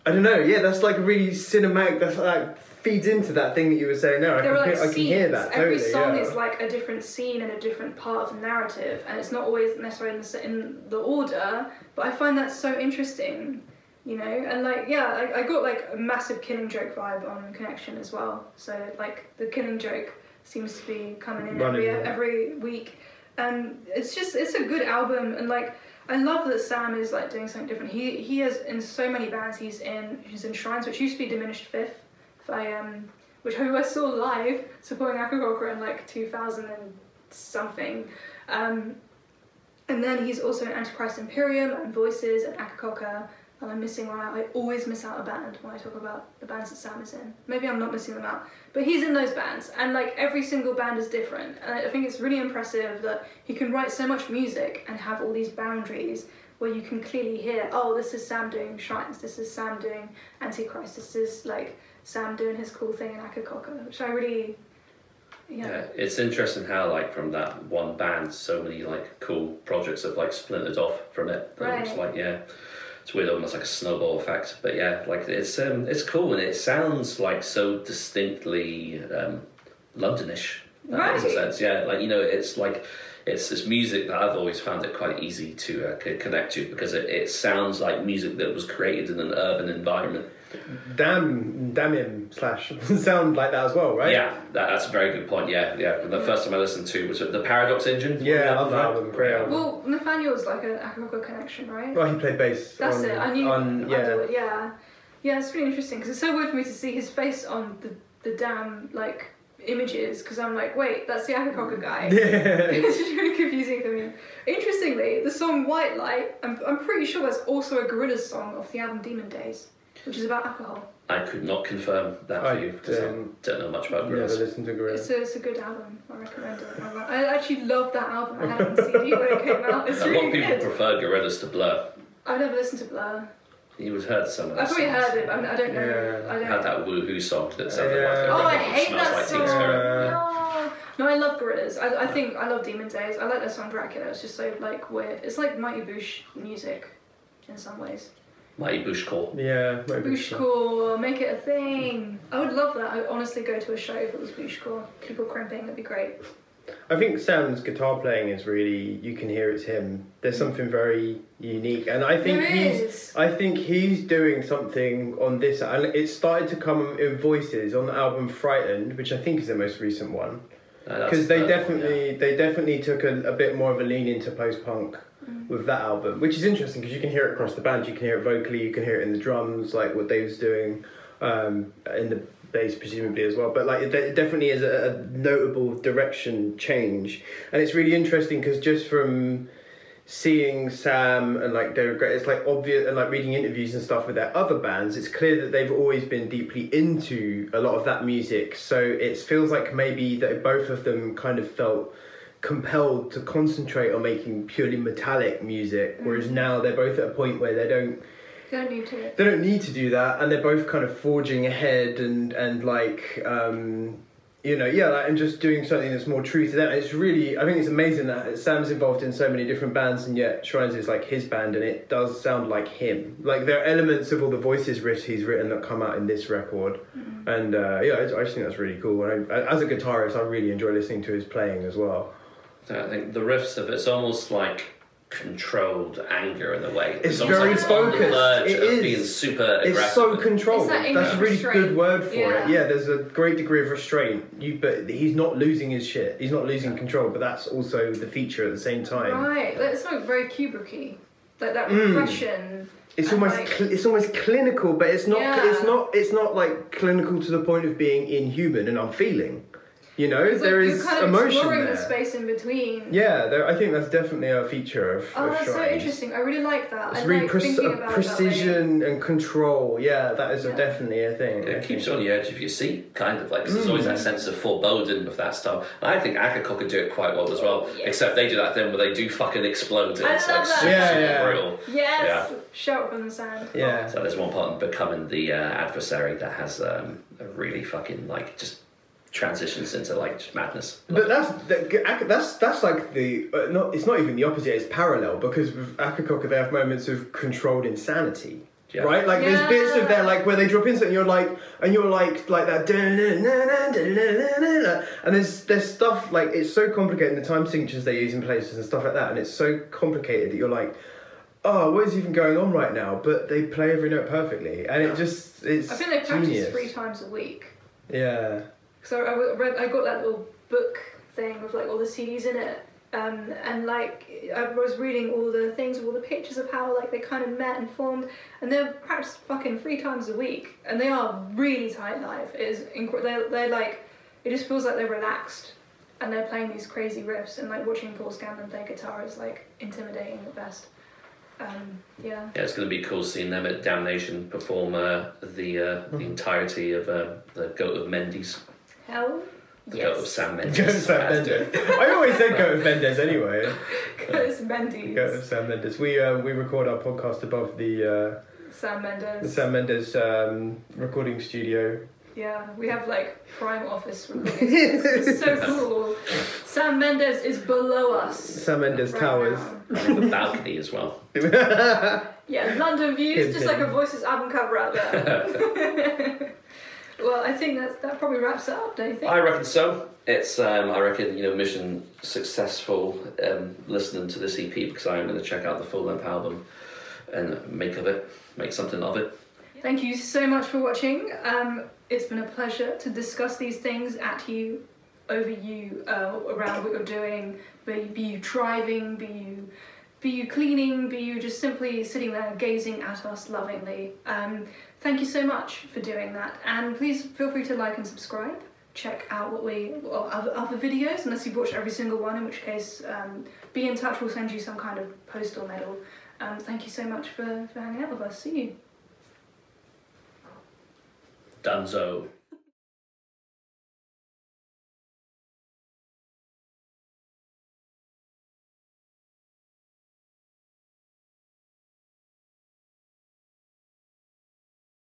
I don't know. Yeah, that's like really cinematic. That's like feeds into that thing that you were saying there. I can, like hear, I can hear that Every totally. song yeah. is like a different scene and a different part of the narrative, and it's not always necessarily in the, in the order. But I find that so interesting, you know. And like, yeah, I, I got like a massive Killing Joke vibe on Connection as well. So like the Killing Joke seems to be coming in Running, every yeah. every week, and it's just it's a good album and like. I love that Sam is like doing something different. He he has in so many bands. He's in he's in Shrines, which used to be Diminished Fifth. If I um, which who I saw live supporting Akercocke in like 2000 and something. Um, and then he's also in Antichrist Imperium and Voices and Akercocke. And I'm missing one out. I always miss out a band when I talk about the bands that Sam is in. Maybe I'm not missing them out. But he's in those bands. And like every single band is different. And I think it's really impressive that he can write so much music and have all these boundaries where you can clearly hear, oh, this is Sam doing Shrines, this is Sam doing Antichrist, this is like Sam doing his cool thing in Akercocke, which I really, yeah. Yeah, it's interesting how like from that one band, so many like cool projects have like splintered off from it. And It's Right. like yeah, it's weird, almost like a snowball effect. But yeah, like it's um, it's cool and it sounds like so distinctly um, Londonish. That makes sense. Yeah, like you know, it's like it's this music that I've always found it quite easy to uh, connect to because it, it sounds like music that was created in an urban environment. Damn, damn him slash sound like that as well, right? Yeah, that, that's a very good point. Yeah, yeah. The first time I listened to was the Paradox Engine. Yeah, I love that Right? album, great album. Well, Nathaniel's like an Akercocke connection, right? Well, he played bass. That's on, it. I knew. On, yeah. it, yeah, yeah. It's really interesting because it's so weird for me to see his face on the the damn like images because I'm like, wait, that's the Akercocke guy. Yeah. it's just really confusing for me. Interestingly, the song White Light, I'm, I'm pretty sure that's also a Gorillaz song off the album Demon Days, which is about alcohol. I could not confirm that I for you because I don't- don't know much about Gorillaz. Never Gorillaz. listened to Gorillaz. It's a, it's a good album. I recommend it. I lo- I actually love that album. I had it on CD when it came out. It's A lot of people good. prefer Gorillaz to Blur. I've never listened to Blur. You would heard some of that. I've probably heard it, but I don't know. Yeah. I don't. Had that woohoo song that sounded like Yeah. a Oh, I hate smells that like song. Teen Spirit. No, no, I love Gorillaz. I, I think I love Demon Days. I like their song Dracula. It's just so like weird. It's like Mighty Boosh music, in some ways. Mighty Bush Call. Yeah, maybe. Booshcore, make it a thing. I would love that. I'd honestly go to a show if it was Booshcore. People crimping, that'd be great. I think Sam's guitar playing is really you can hear it's him. There's something very unique, and I think There he's. is. I think he's doing something on this, and it started to come in voices on the album "Frightened," which I think is the most recent one. Uh, Because the they third one, definitely, they definitely took a, a bit more of a lean into post punk with that album, which is interesting because you can hear it across the band. You can hear it vocally, you can hear it in the drums, like what Dave's doing, um, in the bass presumably as well. But like, it, it definitely is a, a notable direction change, and it's really interesting because just from seeing Sam and like David Gray, it's like obvious and like reading interviews and stuff with their other bands, it's clear that they've always been deeply into a lot of that music. So it feels like maybe that both of them kind of felt compelled to concentrate on making purely metallic music, whereas now they're both at a point where they don't You don't need to. they don't need to do that and they're both kind of forging ahead and and like um you know yeah like, and just doing something that's more true to them. It's really i think it's amazing that sam's involved in so many different bands and yet shrines is like his band and it does sound like him. Like there are elements of all the voices he's written that come out in this record. And uh yeah I, I just think that's really cool. And I, as a guitarist i really enjoy listening to his playing as well I think the riffs of it's almost like controlled anger in a way. It's almost very like on the focused. verge It of is. being super aggressive. It's so controlled. That That's a really restraint. good word for Yeah. it. Yeah, there's a great degree of restraint. You, but he's not losing his shit. He's not losing control. But that's also the feature at the same time. Right, that's not very Kubricky. Like that Mm. repression. It's and, almost like- cl- it's almost clinical, but it's not. Yeah. It's not. It's not like clinical to the point of being inhuman and unfeeling. You know, It's like there you're is kind of emotion exploring there. the space in between. Yeah, there, I think that's definitely a feature of. Oh, of that's so interesting. I really like that. It's I really like pre- thinking uh, about it that precision and control. Yeah, that is a definitely a thing. It keeps you on the edge of your seat, kind of like, 'cause there's always that sense of foreboding with that stuff. And I think Akercocke could do it quite well as well, Yes. except they do that thing where they do fucking explode. And I it's love like that. super, Yeah, super yeah. brutal. Yes! Yeah. Shout from the sand. Yeah. So there's one part in becoming the uh, adversary that has um, a really fucking like just transitions into like just madness. But that's that, that's that's like the uh, not it's not even the opposite. It's parallel because with Akercocke they have moments of controlled insanity. Yeah. Right, like there's bits of there like where they drop in something, you're like, and you're like, like that, and there's there's stuff like it's so complicated. The time signatures they use in places and stuff like that, and it's so complicated that you're like, oh, what is even going on right now? But they play every note perfectly, and it just it's I think they practice genius. three times a week. Yeah, So I w- read, I got that little book thing with like all the CDs in it. Um, and like I was reading all the things, all the pictures of how like they kind of met and formed, and they're practiced fucking three times a week, and they are really tight live. It is inc- they're, they're like it just feels like they're relaxed, and they're playing these crazy riffs, and like watching Paul Scanlan play guitar is like intimidating at best. Um, yeah. Yeah, it's going to be cool seeing them at Damnation perform uh, the uh, the entirety of uh, the Goat of Mendes, Hell. the Goat of Yes. Sam Mendes. Go Sam I had to do Mendes. I always said go with Mendes anyway. It's Mendes. Go with Sam Mendes. We uh, we record our podcast above the Sam uh, Mendes. the Sam Mendes um, recording studio. Yeah, we have like prime office recordings. it's so cool. Sam Mendes is below us. Sam Mendes right Towers. now. the balcony as well. Yeah, London views, Him, just like a Voices album cover out there. well, I think that that probably wraps it up, don't you think? I reckon so. It's um, I reckon you know mission successful um, listening to this EP because I am going to check out the full length album and make of it, make something of it. Thank you so much for watching. Um, it's been a pleasure to discuss these things at you, over you, uh, around what you're doing. Be, be you driving, be you, be you cleaning, be you just simply sitting there gazing at us lovingly. Um, thank you so much for doing that, and please feel free to like and subscribe. Check out what we other, other videos, unless you've watched every single one, in which case um, be in touch. We'll send you some kind of post or medal. Um, thank you so much for, for hanging out with us. See you. Dunzo.